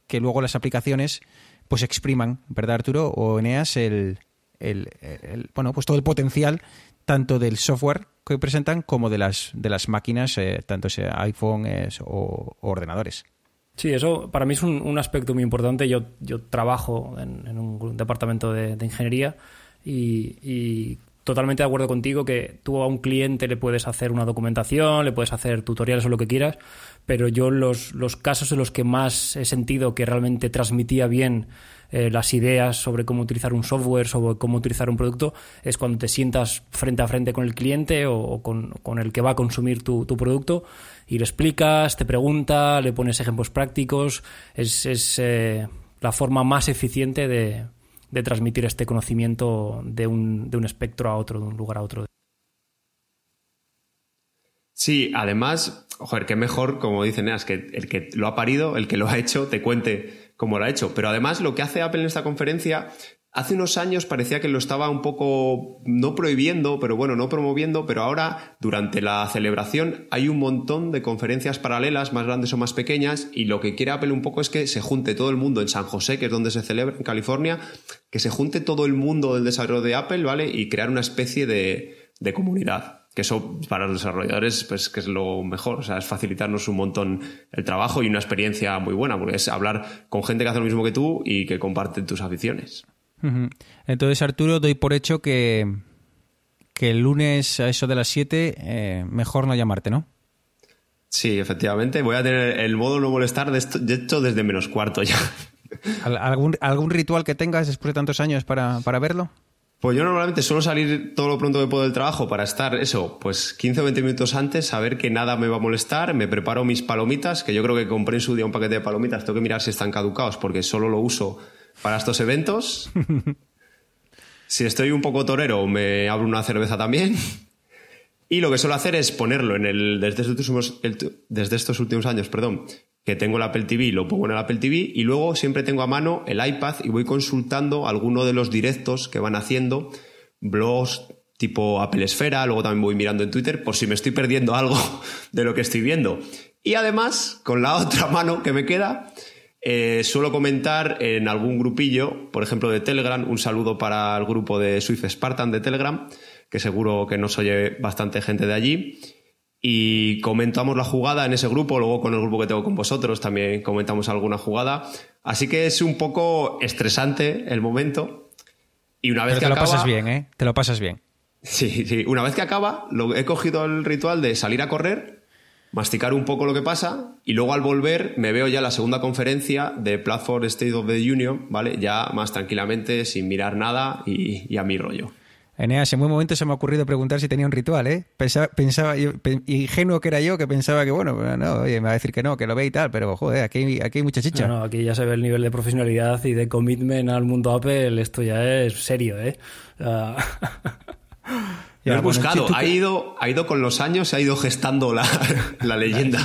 que luego las aplicaciones pues expriman, ¿verdad Arturo? O Eneas, el, el, bueno, pues todo el potencial tanto del software que presentan como de las, de las máquinas, eh, tanto sea iPhone o, ordenadores. Sí, eso para mí es un, un aspecto muy importante. Yo, yo trabajo en, un departamento de, ingeniería y, y, totalmente de acuerdo contigo que tú a un cliente le puedes hacer una documentación, le puedes hacer tutoriales o lo que quieras, pero yo los, los casos en los que más he sentido que realmente transmitía bien eh, las ideas sobre cómo utilizar un software, sobre cómo utilizar un producto, es cuando te sientas frente a frente con el cliente o, con, con, el que va a consumir tu, producto y le explicas, te pregunta, le pones ejemplos prácticos. Es, es eh, la forma más eficiente de, de transmitir este conocimiento de un, de un espectro a otro, de un lugar a otro. Sí, además, joder, qué mejor, como dice Neas, que el que lo ha parido, el que lo ha hecho, te cuente cómo lo ha hecho. Pero además, lo que hace Apple en esta conferencia, hace unos años parecía que lo estaba un poco, no prohibiendo, pero bueno, no promoviendo, pero ahora, durante la celebración, hay un montón de conferencias paralelas, más grandes o más pequeñas, y lo que quiere Apple un poco es que se junte todo el mundo en San José, que es donde se celebra, en California, que se junte todo el mundo del desarrollo de Apple, ¿vale? Y crear una especie de, de comunidad que eso para los desarrolladores pues que es lo mejor, o sea, es facilitarnos un montón el trabajo y una experiencia muy buena, porque es hablar con gente que hace lo mismo que tú y que comparten tus aficiones. Entonces, Arturo, doy por hecho que, que el lunes a eso de las 7 eh, mejor no llamarte, ¿no? Sí, efectivamente. Voy a tener el modo no molestar de, esto, de hecho desde menos cuarto ya. (laughs) ¿Algún, ¿Algún ritual que tengas después de tantos años para, para verlo? Pues yo normalmente suelo salir todo lo pronto que puedo del trabajo para estar, eso, pues 15 o 20 minutos antes, saber que nada me va a molestar, me preparo mis palomitas, que yo creo que compré en su día un paquete de palomitas, tengo que mirar si están caducados porque solo lo uso para estos eventos. (laughs) si estoy un poco torero, me abro una cerveza también. Y lo que suelo hacer es ponerlo en el, desde estos últimos, el, desde estos últimos años, perdón, que tengo el Apple TV, lo pongo en el Apple TV y luego siempre tengo a mano el iPad y voy consultando alguno de los directos que van haciendo, blogs tipo Apple Esfera, luego también voy mirando en Twitter por si me estoy perdiendo algo (laughs) de lo que estoy viendo. Y además, con la otra mano que me queda, eh, suelo comentar en algún grupillo, por ejemplo de Telegram, un saludo para el grupo de Swift Spartan de Telegram, que seguro que nos oye bastante gente de allí y comentamos la jugada en ese grupo, luego con el grupo que tengo con vosotros también comentamos alguna jugada. Así que es un poco estresante el momento. Y una vez Pero que te acaba, lo pasas bien, ¿eh? Te lo pasas bien. (laughs) Sí, sí. Una vez que acaba, lo, he cogido el ritual de salir a correr, masticar un poco lo que pasa y luego al volver me veo ya la segunda conferencia de Platform State of the Union, ¿vale? Ya más tranquilamente, sin mirar nada y, y a mi rollo. Eneas, en buen momento se me ha ocurrido preguntar si tenía un ritual, ¿eh? Pensaba, pensaba yo, ingenuo que era yo, que pensaba que, bueno, no, oye, me va a decir que no, que lo ve y tal, pero, joder, aquí, aquí hay mucha chicha. No, no, aquí ya se ve el nivel de profesionalidad y de commitment al mundo Apple, esto ya es serio, ¿eh? Uh... lo he buscado, ha, ido, ha ido con los años, se ha ido gestando la, (laughs) la leyenda.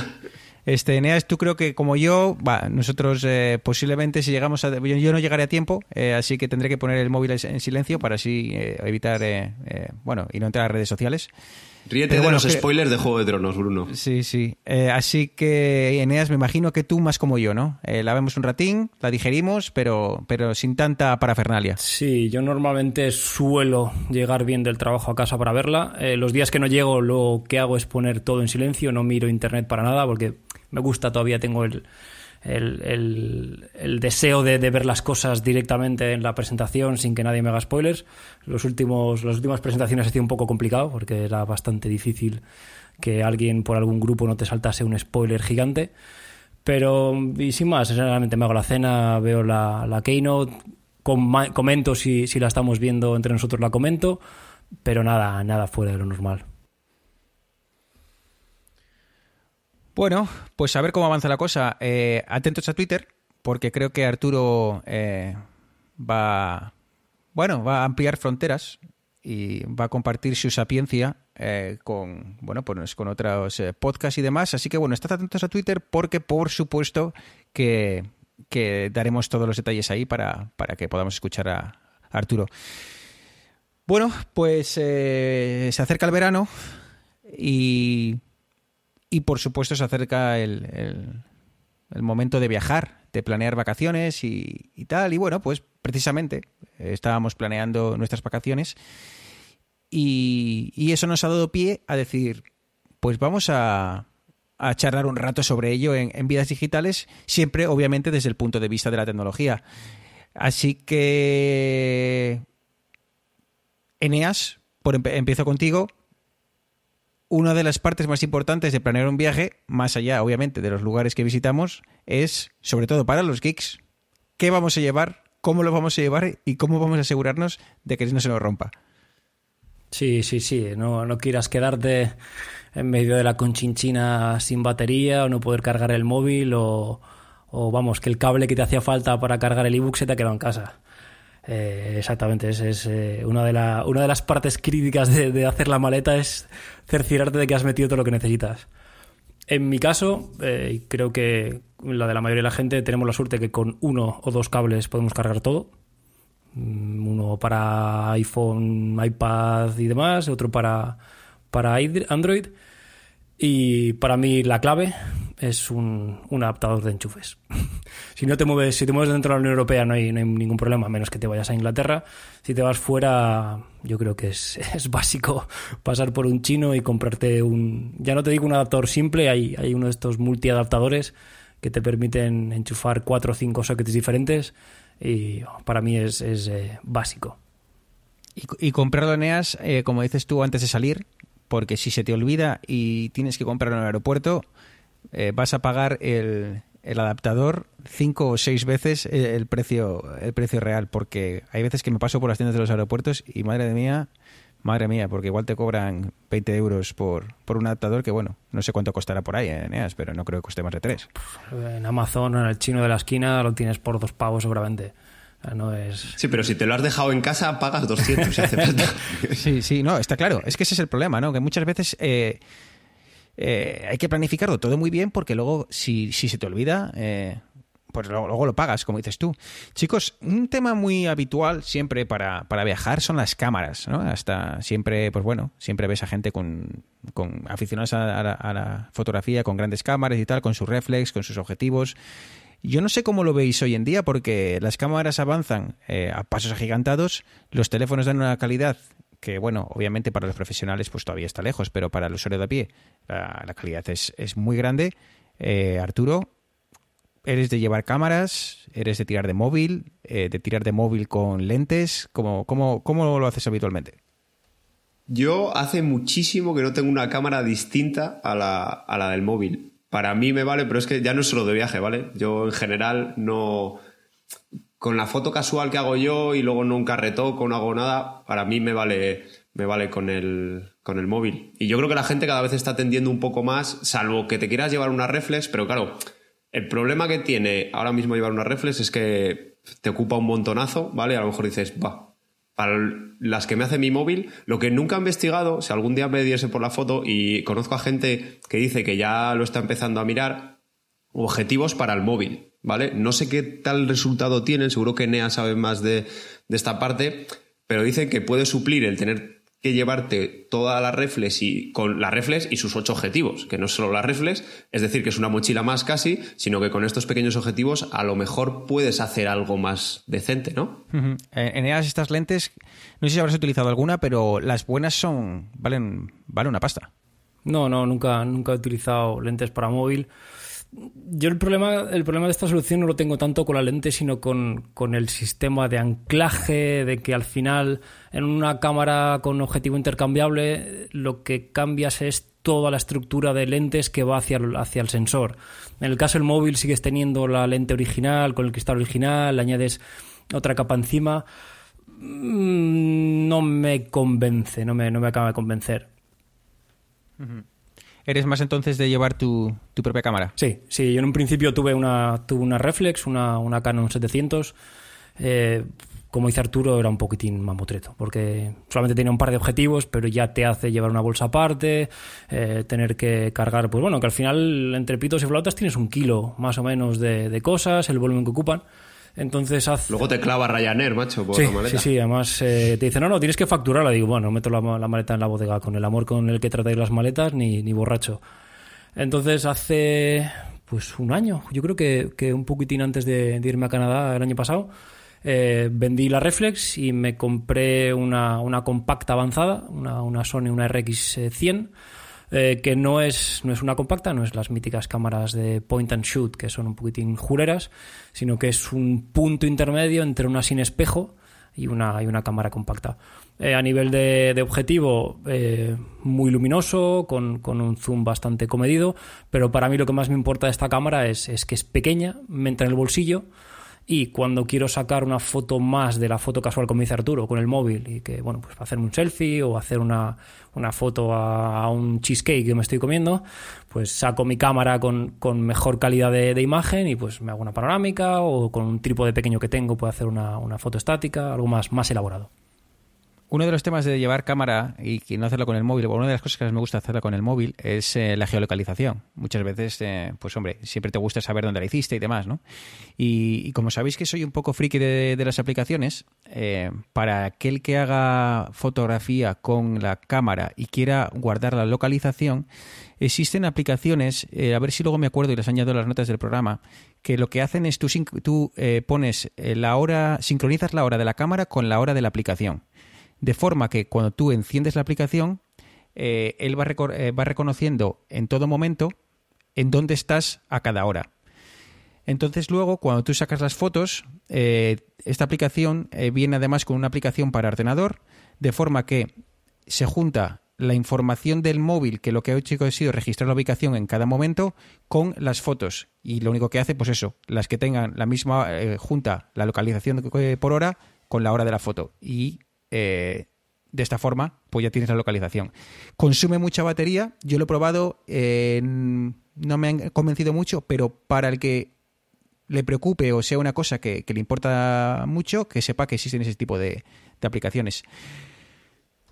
Este, Eneas, tú creo que como yo, bah, nosotros eh, posiblemente si llegamos a... Yo, yo no llegaré a tiempo, eh, así que tendré que poner el móvil en silencio para así eh, evitar, bueno, y no entrar a redes sociales. Ríete Pero de bueno, los que... spoilers de Juego de Tronos, Bruno. Sí, sí. así que, Eneas, me imagino que tú más como yo, ¿no? la vemos un ratín, la digerimos, pero, pero sin tanta parafernalia. Sí, yo normalmente suelo llegar bien del trabajo a casa para verla. los días que no llego, lo que hago es poner todo en silencio, no miro internet para nada, porque me gusta, todavía tengo el, el, el- deseo de, de ver las cosas directamente en la presentación sin que nadie me haga spoilers. Los últimos, las últimas presentaciones ha sido un poco complicado porque era bastante difícil que alguien por algún grupo no te saltase un spoiler gigante. Pero, y sin más, generalmente me hago la cena, veo la, la Keynote, com- comento si, si la estamos viendo entre nosotros, la comento, pero nada, nada fuera de lo normal. Bueno, pues a ver cómo avanza la cosa. Eh, atentos a Twitter, porque creo que Arturo eh, va, bueno, va a ampliar fronteras y va a compartir su sapiencia eh, con, bueno, pues con otros podcasts y demás. Así que bueno, estad atentos a Twitter porque por supuesto que, que daremos todos los detalles ahí para, para que podamos escuchar a, Arturo. Bueno, pues se acerca el verano y y por supuesto se acerca el, el- momento de viajar, de planear vacaciones y, y tal. Y bueno, pues precisamente estábamos planeando nuestras vacaciones y, y eso nos ha dado pie a decir, pues vamos a, a charlar un rato sobre ello en, en vidas digitales, siempre obviamente desde el punto de vista de la tecnología. Así que, Eneas, por empiezo contigo una de las partes más importantes de planear un viaje, más allá, obviamente, de los lugares que visitamos, es, sobre todo para los geeks, qué vamos a llevar, cómo lo vamos a llevar y cómo vamos a asegurarnos de que no se nos rompa. Sí, sí, sí. No, no quieras quedarte en medio de la conchinchina sin batería o no poder cargar el móvil o, o, vamos, que el cable que te hacía falta para cargar el ebook se te ha quedado en casa. Eh, exactamente, es, es, eh, una, de las partes críticas de, hacer la maleta es cerciorarte de que has metido todo lo que necesitas. En mi caso, eh, creo que la de la mayoría de la gente, tenemos la suerte que con uno o dos cables podemos cargar todo. Mm, Uno para iPhone, iPad y demás, otro para, para Id- Android. Y para mí la clave es un, un adaptador de enchufes. (laughs) si no te mueves, si te mueves dentro de la Unión Europea no hay, no hay ningún problema, a menos que te vayas a Inglaterra. Si te vas fuera, yo creo que es, (laughs) es básico pasar por un chino y comprarte un, ya no te digo un adaptador simple, hay, hay uno de estos multiadaptadores que te permiten enchufar cuatro o cinco sockets diferentes y para mí es, es, eh, básico. Y, y comprarlo, Eneas, eh, como dices tú, antes de salir, porque si se te olvida y tienes que comprarlo en el aeropuerto, eh, vas a pagar el, el adaptador cinco o seis veces el, el precio, el precio real, porque hay veces que me paso por las tiendas de los aeropuertos y madre mía, madre mía, porque igual te cobran 20 euros por, por un adaptador que, bueno, no sé cuánto costará por ahí, eh, Eneas, pero no creo que cueste más de tres. En Amazon o en el chino de la esquina lo tienes por dos pavos seguramente. No es... Sí, pero si te lo has dejado en casa, pagas 200 si hace (laughs) falta. Sí, sí, no, está claro. Es que ese es el problema, ¿no? Que muchas veces eh, eh, hay que planificarlo todo muy bien porque luego, si, si se te olvida, eh, pues luego, lo pagas, como dices tú. Chicos, un tema muy habitual siempre para, para viajar son las cámaras, ¿no? Hasta siempre, pues bueno, siempre ves a gente con, con aficionados a, la, fotografía, con grandes cámaras y tal, con sus reflex, con sus objetivos. Yo no sé cómo lo veis hoy en día porque las cámaras avanzan eh, a pasos agigantados, los teléfonos dan una calidad que, bueno, obviamente para los profesionales pues todavía está lejos, pero para el usuario de a pie la, calidad es, es muy grande. Eh, Arturo, ¿eres de llevar cámaras? ¿Eres de tirar de móvil? Eh, ¿De tirar de móvil con lentes? ¿Cómo, cómo, cómo lo haces habitualmente? Yo hace muchísimo que no tengo una cámara distinta a la, a la del móvil. Para mí me vale, pero es que ya no es solo de viaje, ¿vale? Yo en general no. Con la foto casual que hago yo y luego nunca retoco, no hago nada, para mí me vale, me vale con el, con el móvil. Y yo creo que la gente cada vez está tendiendo un poco más, salvo que te quieras llevar una reflex, pero claro, el problema que tiene ahora mismo llevar una reflex es que te ocupa un montonazo, ¿vale? A lo mejor dices, va, para las que me hace mi móvil, lo que nunca he investigado, si algún día me diese por la foto y conozco a gente que dice que ya lo está empezando a mirar, objetivos para el móvil, ¿vale? No sé qué tal resultado tienen, seguro que Nea sabe más de, de esta parte, pero dicen que puede suplir el tener que llevarte toda la reflex y con la reflex y sus ocho objetivos, que no es solo la reflex, es decir, que es una mochila más casi, sino que con estos pequeños objetivos a lo mejor puedes hacer algo más decente, ¿no? Uh -huh. En EAS estas lentes, no sé si habrás utilizado alguna, pero las buenas son valen, valen una pasta. No, no, nunca, nunca he utilizado lentes para móvil. Yo el problema, el problema de esta solución no lo tengo tanto con la lente, sino con, con, el sistema de anclaje, de que al final en una cámara con objetivo intercambiable lo que cambias es toda la estructura de lentes que va hacia, hacia el sensor. En el caso del móvil sigues teniendo la lente original con el cristal original, le añades otra capa encima. Mm, no me convence, no me, no me acaba de convencer. ¿Eres más entonces de llevar tu, tu, propia cámara? Sí, sí. Yo en un principio tuve una, tuve una Reflex, una, una Canon 700. Eh, como dice Arturo, era un poquitín mamotreto, porque solamente tenía un par de objetivos, pero ya te hace llevar una bolsa aparte, eh, tener que cargar, pues bueno, que al final entre pitos y flautas tienes un kilo más o menos de, de cosas, el volumen que ocupan. Entonces. Luego te clava Ryanair, macho, por sí, la maleta. Sí, sí, además eh, te dice, no, no, tienes que facturarla. Digo, bueno, meto la, la, maleta en la bodega con el amor con el que tratáis las maletas, ni, ni borracho. Entonces hace pues un año, yo creo que, que un poquitín antes de, de, irme a Canadá el año pasado, eh, vendí la Reflex y me compré una, una compacta avanzada, una, una Sony, una RX100 eh, que no es, no es una compacta, no es las míticas cámaras de point and shoot, que son un poquitín jureras, sino que es un punto intermedio entre una sin espejo y una, y una cámara compacta. Eh, a nivel de, objetivo, eh, muy luminoso, con, con, un zoom bastante comedido, pero para mí lo que más me importa de esta cámara es, es que es pequeña, me entra en el bolsillo y cuando quiero sacar una foto más de la foto casual como dice Arturo con el móvil y que bueno pues hacerme un selfie o hacer una, una foto a, un cheesecake que me estoy comiendo pues saco mi cámara con, con mejor calidad de, de, imagen y pues me hago una panorámica o con un trípode pequeño que tengo puedo hacer una, una foto estática algo más, más elaborado uno de los temas de llevar cámara y que no hacerlo con el móvil, o una de las cosas que más me gusta hacerla con el móvil es eh, la geolocalización. Muchas veces, eh, pues hombre, siempre te gusta saber dónde la hiciste y demás, ¿no? Y, como sabéis que soy un poco friki de, las aplicaciones, eh, para aquel que haga fotografía con la cámara y quiera guardar la localización, existen aplicaciones, eh, a ver si luego me acuerdo y las añado las notas del programa, que lo que hacen es tú, tú pones la hora, sincronizas la hora de la cámara con la hora de la aplicación de forma que cuando tú enciendes la aplicación, eh, él va, eh, va, reconociendo en todo momento en dónde estás a cada hora. Entonces luego, cuando tú sacas las fotos, eh, esta aplicación viene además con una aplicación para ordenador, de forma que se junta la información del móvil, que lo que ha hecho ha sido registrar la ubicación en cada momento, con las fotos. Y lo único que hace, pues eso, las que tengan la misma, junta la localización por hora con la hora de la foto. Y eh, de esta forma, pues ya tienes la localización. Consume mucha batería, yo lo he probado, eh, no me han convencido mucho, pero para el que le preocupe o sea una cosa que, le importa mucho, que sepa que existen ese tipo de, aplicaciones.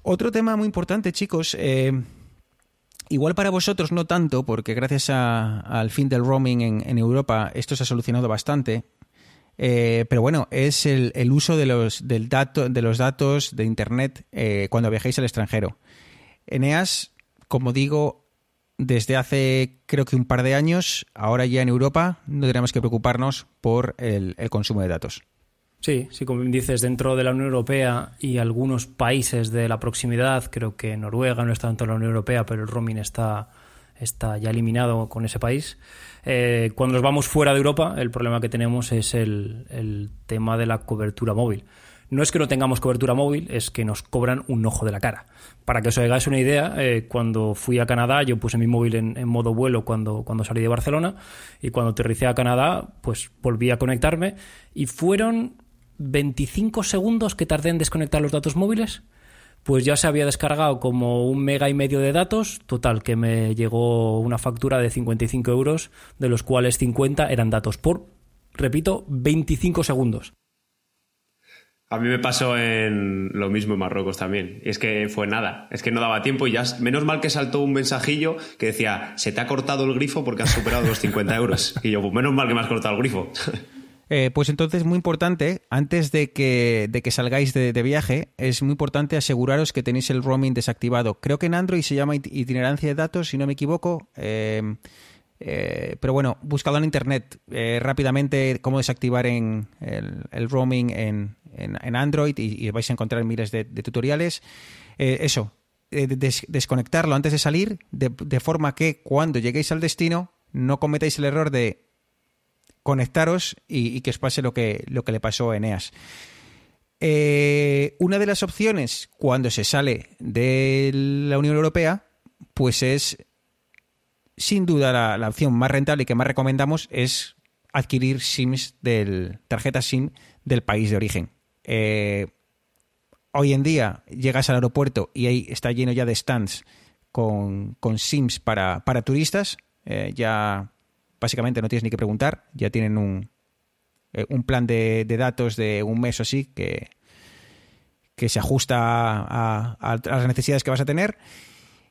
Otro tema muy importante, chicos, eh, igual para vosotros no tanto, porque gracias al fin del roaming en Europa esto se ha solucionado bastante, eh, pero bueno, es el, uso de los, del dato, de los datos de Internet eh, cuando viajéis al extranjero. Eneas, como digo, desde hace creo que un par de años, ahora ya en Europa, no tenemos que preocuparnos por el, el consumo de datos. Sí, sí, como dices, dentro de la Unión Europea y algunos países de la proximidad, creo que Noruega no está dentro de la Unión Europea, pero el roaming está, está ya eliminado con ese país. Eh, cuando nos vamos fuera de Europa, el problema que tenemos es el, tema de la cobertura móvil. No es que no tengamos cobertura móvil, es que nos cobran un ojo de la cara. Para que os hagáis una idea, eh, cuando fui a Canadá, yo puse mi móvil en, en, modo vuelo cuando, cuando salí de Barcelona y cuando aterricé a Canadá, pues volví a conectarme y fueron 25 segundos que tardé en desconectar los datos móviles pues ya se había descargado como un mega y medio de datos, total, que me llegó una factura de 55 euros, de los cuales 50 eran datos por, repito, 25 segundos. A mí me pasó en lo mismo en Marruecos también. Es que fue nada. Es que no daba tiempo y ya. Menos mal que saltó un mensajillo que decía: Se te ha cortado el grifo porque has superado los 50 euros. Y yo, pues menos mal que me has cortado el grifo. (laughs) Eh, pues entonces, muy importante, antes de que, de que salgáis de, viaje, es muy importante aseguraros que tenéis el roaming desactivado. Creo que en Android se llama itinerancia de datos, si no me equivoco. Eh, eh, pero bueno, buscado en internet eh, rápidamente cómo desactivar en el, roaming en, en, Android y, vais a encontrar miles de, tutoriales. Eso, des, desconectarlo antes de salir, de, de forma que cuando lleguéis al destino no cometáis el error de conectaros y, que os pase lo que, lo que le pasó a Eneas. Eh, una de las opciones cuando se sale de la Unión Europea, pues es sin duda la, la opción más rentable y que más recomendamos es adquirir SIMs del tarjeta SIM del país de origen. Eh, hoy en día llegas al aeropuerto y ahí está lleno ya de stands con, con SIMs para, para turistas. Eh, ya básicamente no tienes ni que preguntar, ya tienen un, eh, un plan de, datos de un mes o así que, que se ajusta a, las necesidades que vas a tener.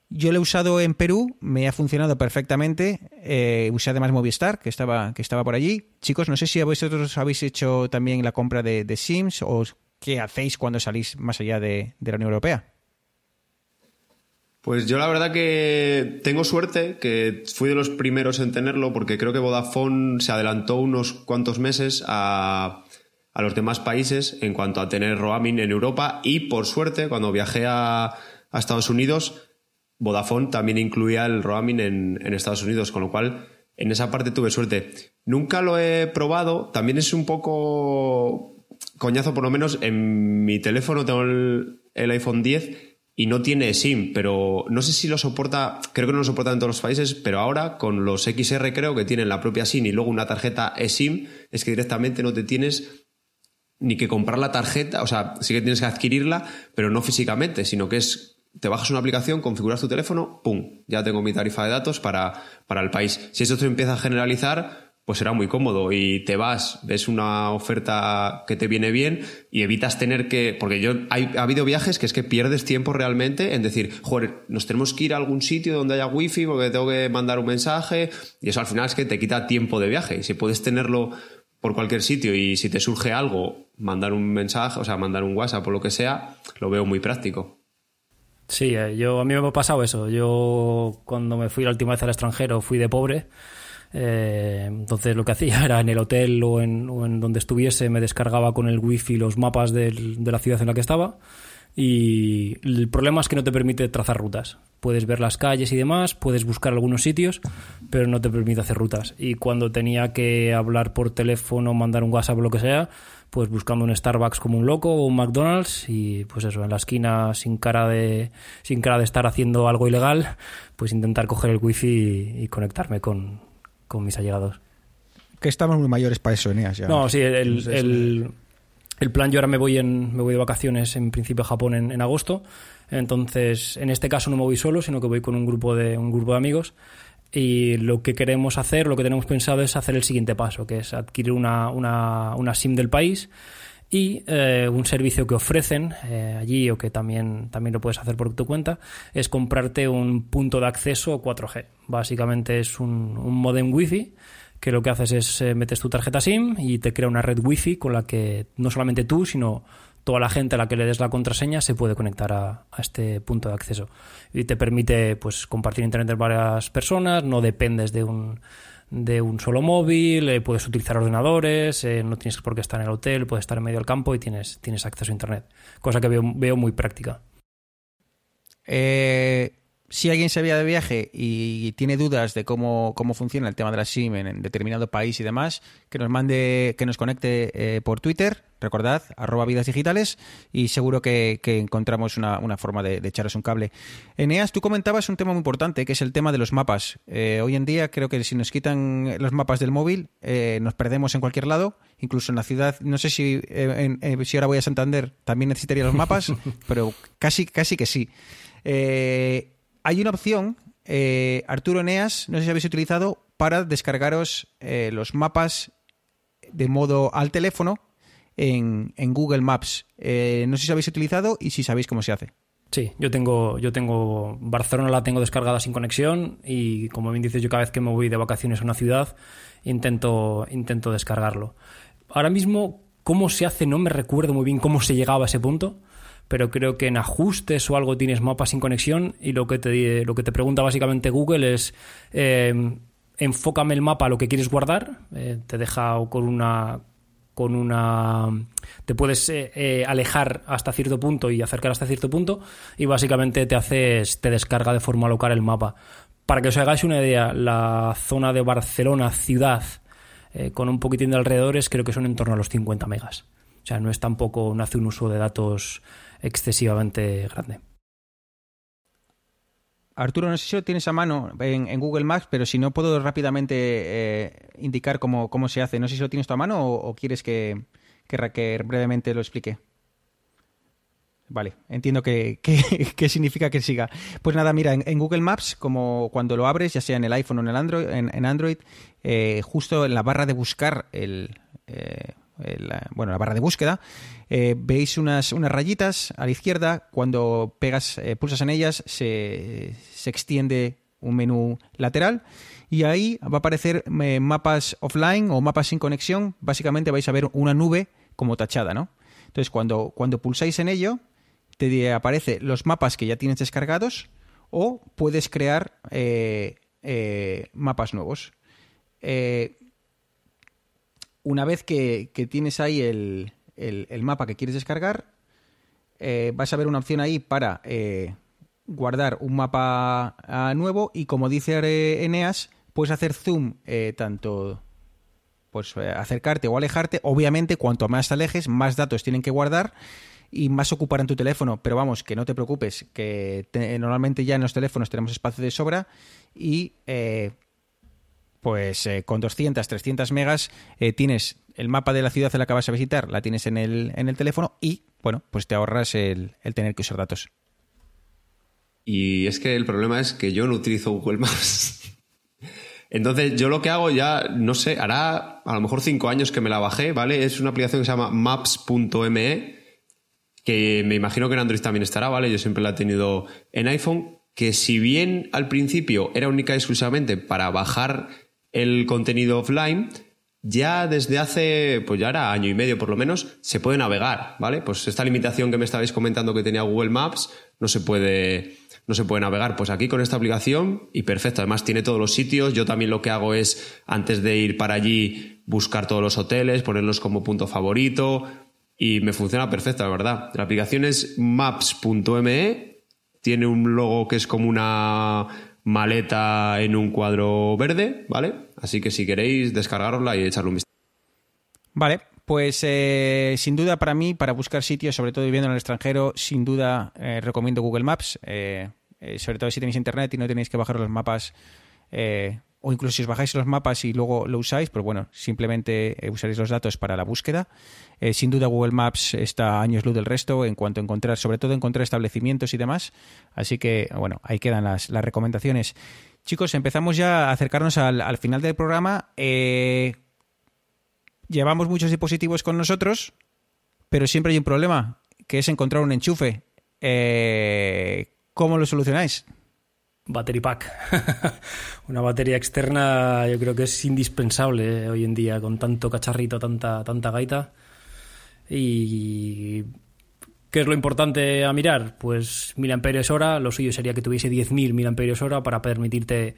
Yo lo he usado en Perú, me ha funcionado perfectamente. Eh, usé además Movistar, que estaba, que estaba por allí. Chicos, no sé si vosotros habéis hecho también la compra de, Sims o qué hacéis cuando salís más allá de la Unión Europea. Pues yo la verdad que tengo suerte, que fui de los primeros en tenerlo, porque creo que Vodafone se adelantó unos cuantos meses a, a los demás países en cuanto a tener roaming en Europa y por suerte cuando viajé a, a Estados Unidos, Vodafone también incluía el roaming en, en Estados Unidos, con lo cual en esa parte tuve suerte. Nunca lo he probado, también es un poco coñazo, por lo menos en mi teléfono tengo el, el iPhone 10 y no tiene SIM, pero no sé si lo soporta, creo que no lo soporta en todos los países, pero ahora con los XR creo que tienen la propia SIM y luego una tarjeta eSIM, es que directamente no te tienes ni que comprar la tarjeta, o sea, sí que tienes que adquirirla, pero no físicamente, sino que es, te bajas una aplicación, configuras tu teléfono, ¡pum! Ya tengo mi tarifa de datos para, para el país. Si esto se empieza a generalizar, pues será muy cómodo y te vas, ves una oferta que te viene bien y evitas tener que, porque yo, hay, ha habido viajes que es que pierdes tiempo realmente en decir, joder, nos tenemos que ir a algún sitio donde haya wifi porque tengo que mandar un mensaje y eso al final es que te quita tiempo de viaje y si puedes tenerlo por cualquier sitio y si te surge algo, mandar un mensaje, o sea, mandar un WhatsApp o lo que sea, lo veo muy práctico. Sí, eh, yo, a mí me ha pasado eso. Yo cuando me fui la última vez al extranjero fui de pobre. Eh, entonces lo que hacía era en el hotel o en, donde estuviese me descargaba con el wifi los mapas de la ciudad en la que estaba y el problema es que no te permite trazar rutas. Puedes ver las calles y demás, puedes buscar algunos sitios, pero no te permite hacer rutas. Y cuando tenía que hablar por teléfono, mandar un WhatsApp o lo que sea, pues buscando un Starbucks como un loco o un McDonald's y pues eso, en la esquina sin cara de sin cara de estar haciendo algo ilegal, pues intentar coger el wifi y, y conectarme con, con mis allegados. Que estamos muy mayores para eso, Eneas. Ya. No, sí, el, Entonces, el, el plan yo ahora me voy en me voy de vacaciones en principio a Japón en, en agosto. Entonces, en este caso no me voy solo, sino que voy con un grupo de un grupo de amigos. Y lo que queremos hacer, lo que tenemos pensado es hacer el siguiente paso, que es adquirir una, una, una SIM del país y eh, un servicio que ofrecen eh, allí o que también, también lo puedes hacer por tu cuenta es comprarte un punto de acceso 4G. Básicamente es un, un modem wifi que lo que haces es eh, metes tu tarjeta SIM y te crea una red wifi con la que no solamente tú, sino toda la gente a la que le des la contraseña se puede conectar a, a este punto de acceso. Y te permite pues compartir internet de varias personas, no dependes de un, de un solo móvil, eh, puedes utilizar ordenadores, eh, no tienes por qué estar en el hotel, puedes estar en medio del campo y tienes, tienes acceso a internet. Cosa que veo, veo muy práctica. Eh, si alguien se vaya de viaje y tiene dudas de cómo, cómo funciona el tema de la SIM en, en determinado país y demás, que nos mande, que nos conecte eh, por Twitter, recordad, arroba vidas digitales, y seguro que, que encontramos una, una forma de, de echaros un cable. Eneas, tú comentabas un tema muy importante, que es el tema de los mapas. Eh, hoy en día creo que si nos quitan los mapas del móvil, eh, nos perdemos en cualquier lado, incluso en la ciudad. No sé si, en- si ahora voy a Santander también necesitaría los mapas, (laughs) pero casi, casi que sí. Eh, hay una opción, eh, Arturo Eneas, no sé si habéis utilizado, para descargaros eh, los mapas de modo al teléfono en, Google Maps. Eh, no sé si habéis utilizado y si sabéis cómo se hace. Sí, yo tengo, yo tengo Barcelona la tengo descargada sin conexión y como bien dices yo cada vez que me voy de vacaciones a una ciudad intento, intento descargarlo. Ahora mismo cómo se hace no me recuerdo muy bien cómo se llegaba a ese punto, pero creo que en ajustes o algo tienes mapas sin conexión y lo que te, lo que te pregunta básicamente Google es eh, enfócame el mapa a lo que quieres guardar, eh, te deja con una con una te puedes eh, alejar hasta cierto punto y acercar hasta cierto punto y básicamente te haces te descarga de forma local el mapa Para que os hagáis una idea, la zona de Barcelona, ciudad, con un poquitín de alrededores, creo que son en torno a los 50 megas. O sea, no es tampoco, no hace un uso de datos excesivamente grande. Arturo, no sé si lo tienes a mano en, Google Maps, pero si no puedo rápidamente eh, indicar cómo, cómo, se hace. No sé si lo tienes tú a mano o, quieres que, que, brevemente lo explique. Vale, entiendo que, que, (laughs) significa que siga. Pues nada, mira, en, Google Maps, como cuando lo abres, ya sea en el iPhone o en el Android, en Android eh, justo en la barra de buscar el, eh, la, bueno, la barra de búsqueda, eh, veis unas, unas rayitas a la izquierda. Cuando pegas, eh, pulsas en ellas, se, se, extiende un menú lateral y ahí va a aparecer eh, mapas offline o mapas sin conexión. Básicamente vais a ver una nube como tachada, ¿no? Entonces, cuando, cuando pulsáis en ello, te aparece los mapas que ya tienes descargados o puedes crear eh, eh, mapas nuevos. Eh, una vez que, tienes ahí el, el, mapa que quieres descargar, eh, vas a ver una opción ahí para eh, guardar un mapa uh, nuevo y como dice Eneas, puedes hacer zoom eh, tanto pues acercarte o alejarte. Obviamente, cuanto más te alejes, más datos tienen que guardar y más ocuparán tu teléfono. Pero vamos, que no te preocupes, que te, normalmente ya en los teléfonos tenemos espacio de sobra y eh, pues eh, con 200, 300 megas eh, tienes el mapa de la ciudad en la que vas a visitar, la tienes en el, en el teléfono y, bueno, pues te ahorras el, el, tener que usar datos. Y es que el problema es que yo no utilizo Google Maps. (laughs) Entonces, yo lo que hago ya, no sé, hará a lo mejor cinco años que me la bajé, ¿vale? Es una aplicación que se llama maps.me, que me imagino que en Android también estará, ¿vale? Yo siempre la he tenido en iPhone, que si bien al principio era única y exclusivamente para bajar el contenido offline, ya desde hace, pues ya era año y medio por lo menos, se puede navegar, ¿vale? Pues esta limitación que me estabais comentando que tenía Google Maps no se puede, no se puede navegar. Pues aquí con esta aplicación y perfecto. Además tiene todos los sitios. Yo también lo que hago es, antes de ir para allí, buscar todos los hoteles, ponerlos como punto favorito y me funciona perfecto, la verdad. La aplicación es maps.me, tiene un logo que es como una maleta en un cuadro verde, ¿vale? Así que si queréis descargarosla y echarle un vistazo. Vale, pues eh, sin duda para mí, para buscar sitios, sobre todo viviendo en el extranjero, sin duda eh, recomiendo Google Maps, eh, sobre todo si tenéis internet y no tenéis que bajar los mapas o incluso si os bajáis los mapas y luego lo usáis, pues bueno, simplemente usaréis los datos para la búsqueda. Eh, sin duda Google Maps está años luz del resto en cuanto a encontrar, sobre todo encontrar establecimientos y demás. Así que, bueno, ahí quedan las, recomendaciones. Chicos, empezamos ya a acercarnos al, al final del programa. Eh, llevamos muchos dispositivos con nosotros, pero siempre hay un problema, que es encontrar un enchufe. Eh, ¿Cómo lo solucionáis? Battery pack. (laughs) Una batería externa yo creo que es indispensable eh, hoy en día con tanto cacharrito, tanta, tanta gaita. Y ¿qué es lo importante a mirar? Pues miliamperios hora, lo suyo sería que tuviese 10.000 miliamperios hora para permitirte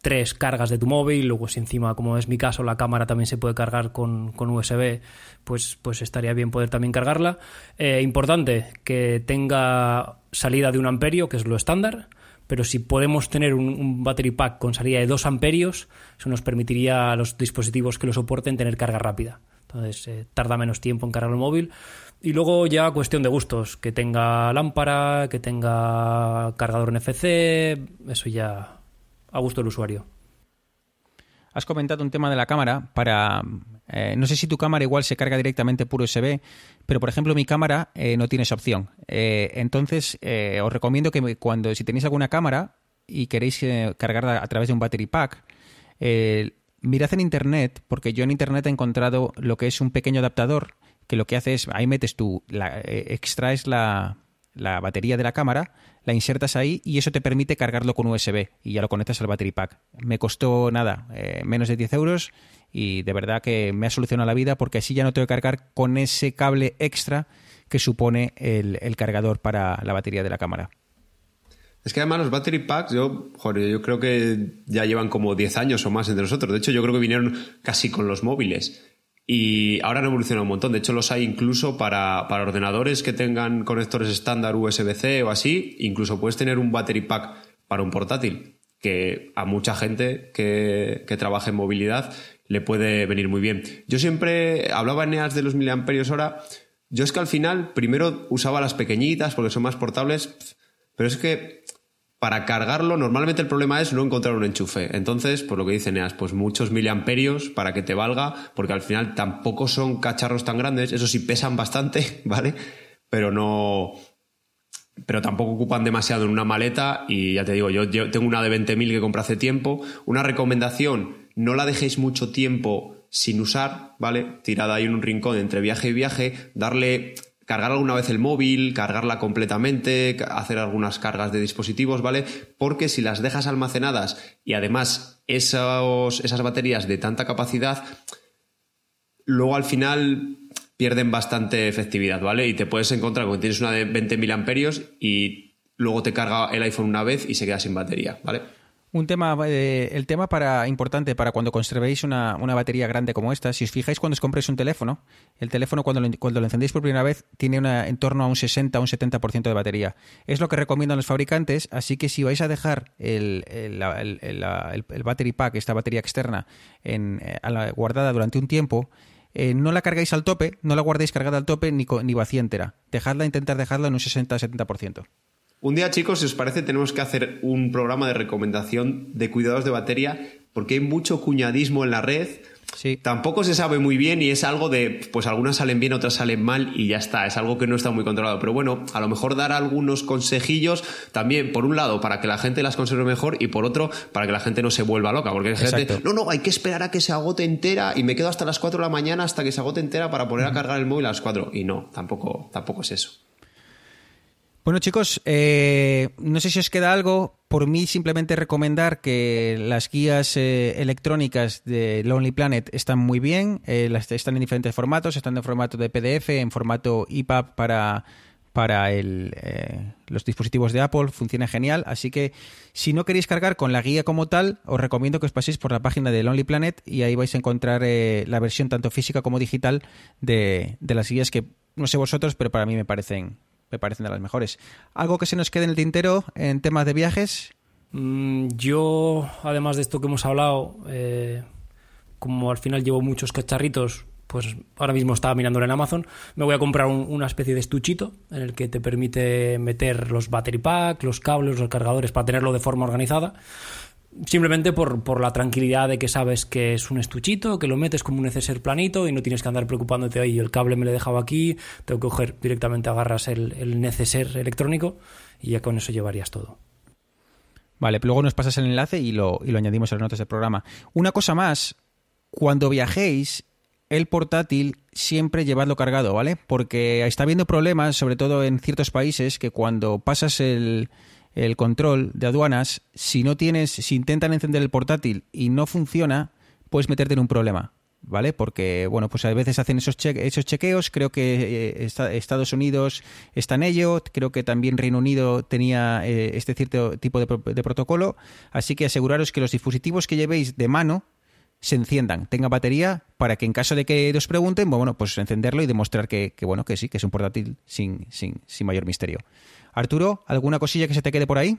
tres cargas de tu móvil, luego si encima, como es mi caso, la cámara también se puede cargar con, con USB, pues, pues estaría bien poder también cargarla. Eh, importante que tenga salida de un amperio, que es lo estándar pero si podemos tener un, battery pack con salida de 2 amperios, eso nos permitiría a los dispositivos que lo soporten tener carga rápida. Entonces eh, tarda menos tiempo en cargar el móvil. Y luego ya cuestión de gustos, que tenga lámpara, que tenga cargador NFC, eso ya a gusto del usuario. Has comentado un tema de la cámara para... Eh, no sé si tu cámara igual se carga directamente por USB, pero por ejemplo mi cámara eh, no tiene esa opción. Eh, entonces os recomiendo que cuando si tenéis alguna cámara y queréis cargarla a través de un battery pack, mirad en internet, porque yo en internet he encontrado lo que es un pequeño adaptador que lo que hace es, ahí metes tú, la, extraes la, la batería de la cámara, la insertas ahí y eso te permite cargarlo con USB y ya lo conectas al battery pack. Me costó nada, eh, menos de 10 euros y de verdad que me ha solucionado la vida porque así ya no tengo que cargar con ese cable extra que supone el, cargador para la batería de la cámara. Es que además los battery packs, yo, yo creo que ya llevan como 10 años o más entre nosotros. De hecho, yo creo que vinieron casi con los móviles. Y ahora han evolucionado un montón. De hecho, los hay incluso para, para ordenadores que tengan conectores estándar USB-C o así. Incluso puedes tener un battery pack para un portátil. que a mucha gente que, que trabaja en movilidad le puede venir muy bien. Yo siempre hablaba en EAS de los miliamperios hora. Yo es que al final primero usaba las pequeñitas porque son más portables, pero es que para cargarlo normalmente el problema es no encontrar un enchufe. Entonces, por lo que dice Neas, pues muchos miliamperios para que te valga, porque al final tampoco son cacharros tan grandes, eso sí pesan bastante, (laughs) ¿vale? Pero no, pero tampoco ocupan demasiado en una maleta y ya te digo, yo, yo tengo una de 20.000 que compré hace tiempo. Una recomendación, no la dejéis mucho tiempo sin usar, ¿vale? Tirada ahí en un rincón entre viaje y viaje, darle cargar alguna vez el móvil, cargarla completamente, hacer algunas cargas de dispositivos, ¿vale? Porque si las dejas almacenadas y además esas baterías de tanta capacidad, luego al final pierden bastante efectividad, ¿vale? Y te puedes encontrar con que tienes una de 20.000 amperios y luego te carga el iPhone una vez y se queda sin batería, ¿vale? Un tema, eh, el tema para importante para cuando conservéis una, una, batería grande como esta, si os fijáis cuando os compréis un teléfono, el teléfono cuando lo, cuando lo encendéis por primera vez tiene una, en torno a un 60 o un 70% de batería. Es lo que recomiendan los fabricantes, así que si vais a dejar el, el, el, el battery pack, esta batería externa, en, eh, guardada durante un tiempo, eh, no la cargáis al tope, no la guardéis cargada al tope ni, ni vacía entera. Dejadla, intentar dejarla en un 60-70%. Un día, chicos, si os parece, tenemos que hacer un programa de recomendación de cuidados de batería, porque hay mucho cuñadismo en la red. Sí. Tampoco se sabe muy bien y es algo de, pues algunas salen bien, otras salen mal y ya está. Es algo que no está muy controlado. Pero bueno, a lo mejor dar algunos consejillos también, por un lado, para que la gente las conserve mejor y por otro, para que la gente no se vuelva loca. Porque hay gente, no, no, hay que esperar a que se agote entera y me quedo hasta las 4 de la mañana hasta que se agote entera para poner a cargar el móvil a las 4. Y no, tampoco, tampoco es eso. Bueno chicos, eh, no sé si os queda algo. Por mí simplemente recomendar que las guías eh, electrónicas de Lonely Planet están muy bien. Eh, las, están en diferentes formatos. Están en formato de PDF, en formato EPUB para, para eh, los dispositivos de Apple. Funciona genial. Así que si no queréis cargar con la guía como tal, os recomiendo que os paséis por la página de Lonely Planet y ahí vais a encontrar la versión tanto física como digital de, de las guías que no sé vosotros, pero para mí me parecen me parecen de las mejores. ¿Algo que se nos quede en el tintero en temas de viajes? Mm, yo, además de esto que hemos hablado, eh, como al final llevo muchos cacharritos, pues ahora mismo estaba mirándolo en Amazon, me voy a comprar un, una especie de estuchito en el que te permite meter los battery pack, los cables, los cargadores para tenerlo de forma organizada simplemente por, por, la tranquilidad de que sabes que es un estuchito, que lo metes como un neceser planito y no tienes que andar preocupándote, oye, el cable me lo he dejado aquí, tengo que coger directamente, agarras el, el neceser electrónico y ya con eso llevarías todo. Vale, luego nos pasas el enlace y lo, y lo añadimos a las notas del programa. Una cosa más, cuando viajéis, el portátil siempre llevadlo cargado, ¿vale? Porque está habiendo problemas, sobre todo en ciertos países, que cuando pasas el, el control de aduanas, si no tienes, si intentan encender el portátil y no funciona, puedes meterte en un problema, ¿vale? Porque, bueno, pues a veces hacen esos, che esos chequeos, creo que eh, Estados Unidos está en ello, creo que también Reino Unido tenía eh, este cierto tipo de, de protocolo, así que aseguraros que los dispositivos que llevéis de mano, se enciendan, tenga batería, para que en caso de que os pregunten, bueno, pues encenderlo y demostrar que, que bueno, que sí, que es un portátil sin, sin, sin mayor misterio. Arturo, ¿alguna cosilla que se te quede por ahí?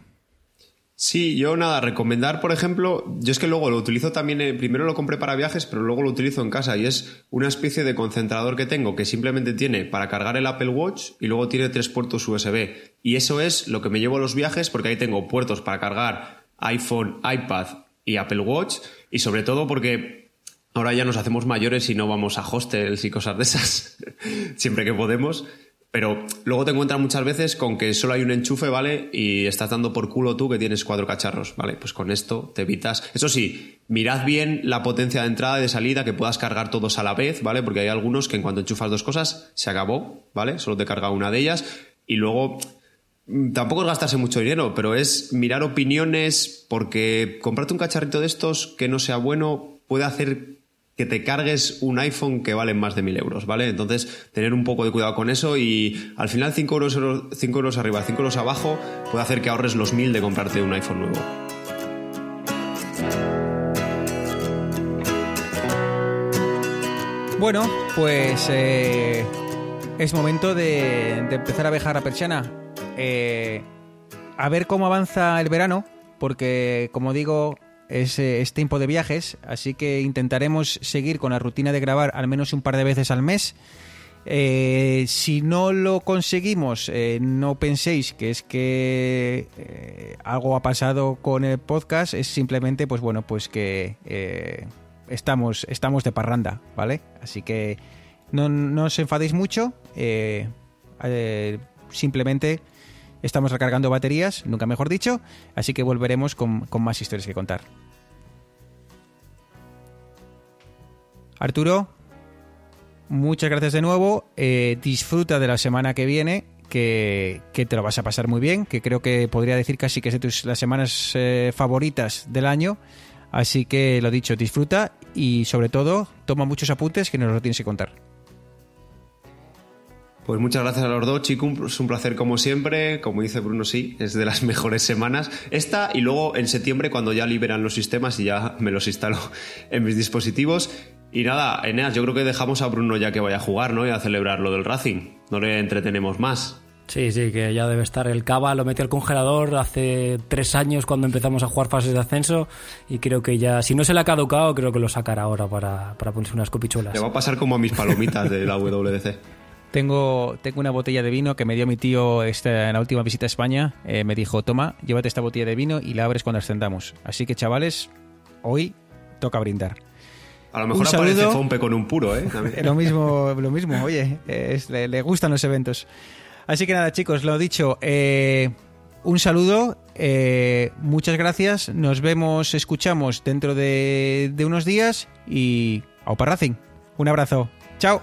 Sí, yo nada, recomendar, por ejemplo, yo es que luego lo utilizo también, eh, primero lo compré para viajes, pero luego lo utilizo en casa y es una especie de concentrador que tengo que simplemente tiene para cargar el Apple Watch y luego tiene tres puertos USB. Y eso es lo que me llevo a los viajes porque ahí tengo puertos para cargar iPhone, iPad y Apple Watch y sobre todo porque ahora ya nos hacemos mayores y no vamos a hostels y cosas de esas, (laughs) siempre que podemos. Pero luego te encuentras muchas veces con que solo hay un enchufe, ¿vale? Y estás dando por culo tú que tienes cuatro cacharros, ¿vale? Pues con esto te evitas. Eso sí, mirad bien la potencia de entrada y de salida, que puedas cargar todos a la vez, ¿vale? Porque hay algunos que en cuanto enchufas dos cosas, se acabó, ¿vale? Solo te carga una de ellas. Y luego mm, tampoco es gastarse mucho dinero, pero es mirar opiniones, porque comprarte un cacharrito de estos que no sea bueno puede hacer que te cargues un iPhone que vale más de mil euros, ¿vale? Entonces, tener un poco de cuidado con eso y al final 5 euros, cinco euros arriba, 5 euros abajo puede hacer que ahorres los mil de comprarte un iPhone nuevo. Bueno, pues eh, es momento de, de, empezar a viajar a persiana. Eh, a ver cómo avanza el verano, porque como digo, es, eh, es tiempo de viajes, así que intentaremos seguir con la rutina de grabar al menos un par de veces al mes. Eh, si no lo conseguimos, eh, no penséis que es que algo ha pasado con el podcast, es simplemente, pues bueno, pues que estamos, estamos de parranda, ¿vale? Así que no, no os enfadéis mucho, simplemente estamos recargando baterías, nunca mejor dicho, así que volveremos con, con más historias que contar. Arturo, muchas gracias de nuevo. eh, disfruta de la semana que viene, que, que te lo vas a pasar muy bien, que creo que podría decir casi que es de tus, las semanas eh, favoritas del año. Así que lo dicho, disfruta y sobre todo toma muchos apuntes que nos lo tienes que contar. Pues muchas gracias a los dos, chicos. Es un placer como siempre. Como dice Bruno, sí, es de las (laughs) mejores semanas. Esta y luego en septiembre cuando ya liberan los sistemas y ya me los instalo (laughs) en mis dispositivos. Y nada, Eneas, yo creo que dejamos a Bruno ya que vaya a jugar, ¿no? Y a celebrar lo del Racing. No le entretenemos más. Sí, sí, que ya debe estar. El Cava lo metió al congelador hace tres años cuando empezamos a jugar fases de ascenso y creo que ya, si no se le ha caducado, creo que lo sacará ahora para, para ponerse unas copichuelas. Le va a pasar como a mis palomitas de la WDC. (laughs) Tengo, tengo una botella de vino que me dio mi tío esta, en la última visita a España. Eh, me dijo, toma, llévate esta botella de vino y la abres cuando ascendamos. Así que, chavales, hoy toca brindar. A lo mejor Un aparece saludo. Fompe con un puro, ¿eh? También. (laughs) Lo mismo, lo mismo, oye, es- le, le gustan los eventos. Así que nada, chicos, lo dicho, eh, un saludo, eh, muchas gracias, nos vemos, escuchamos dentro de, de unos días y Aupa Racing. Un abrazo, chao.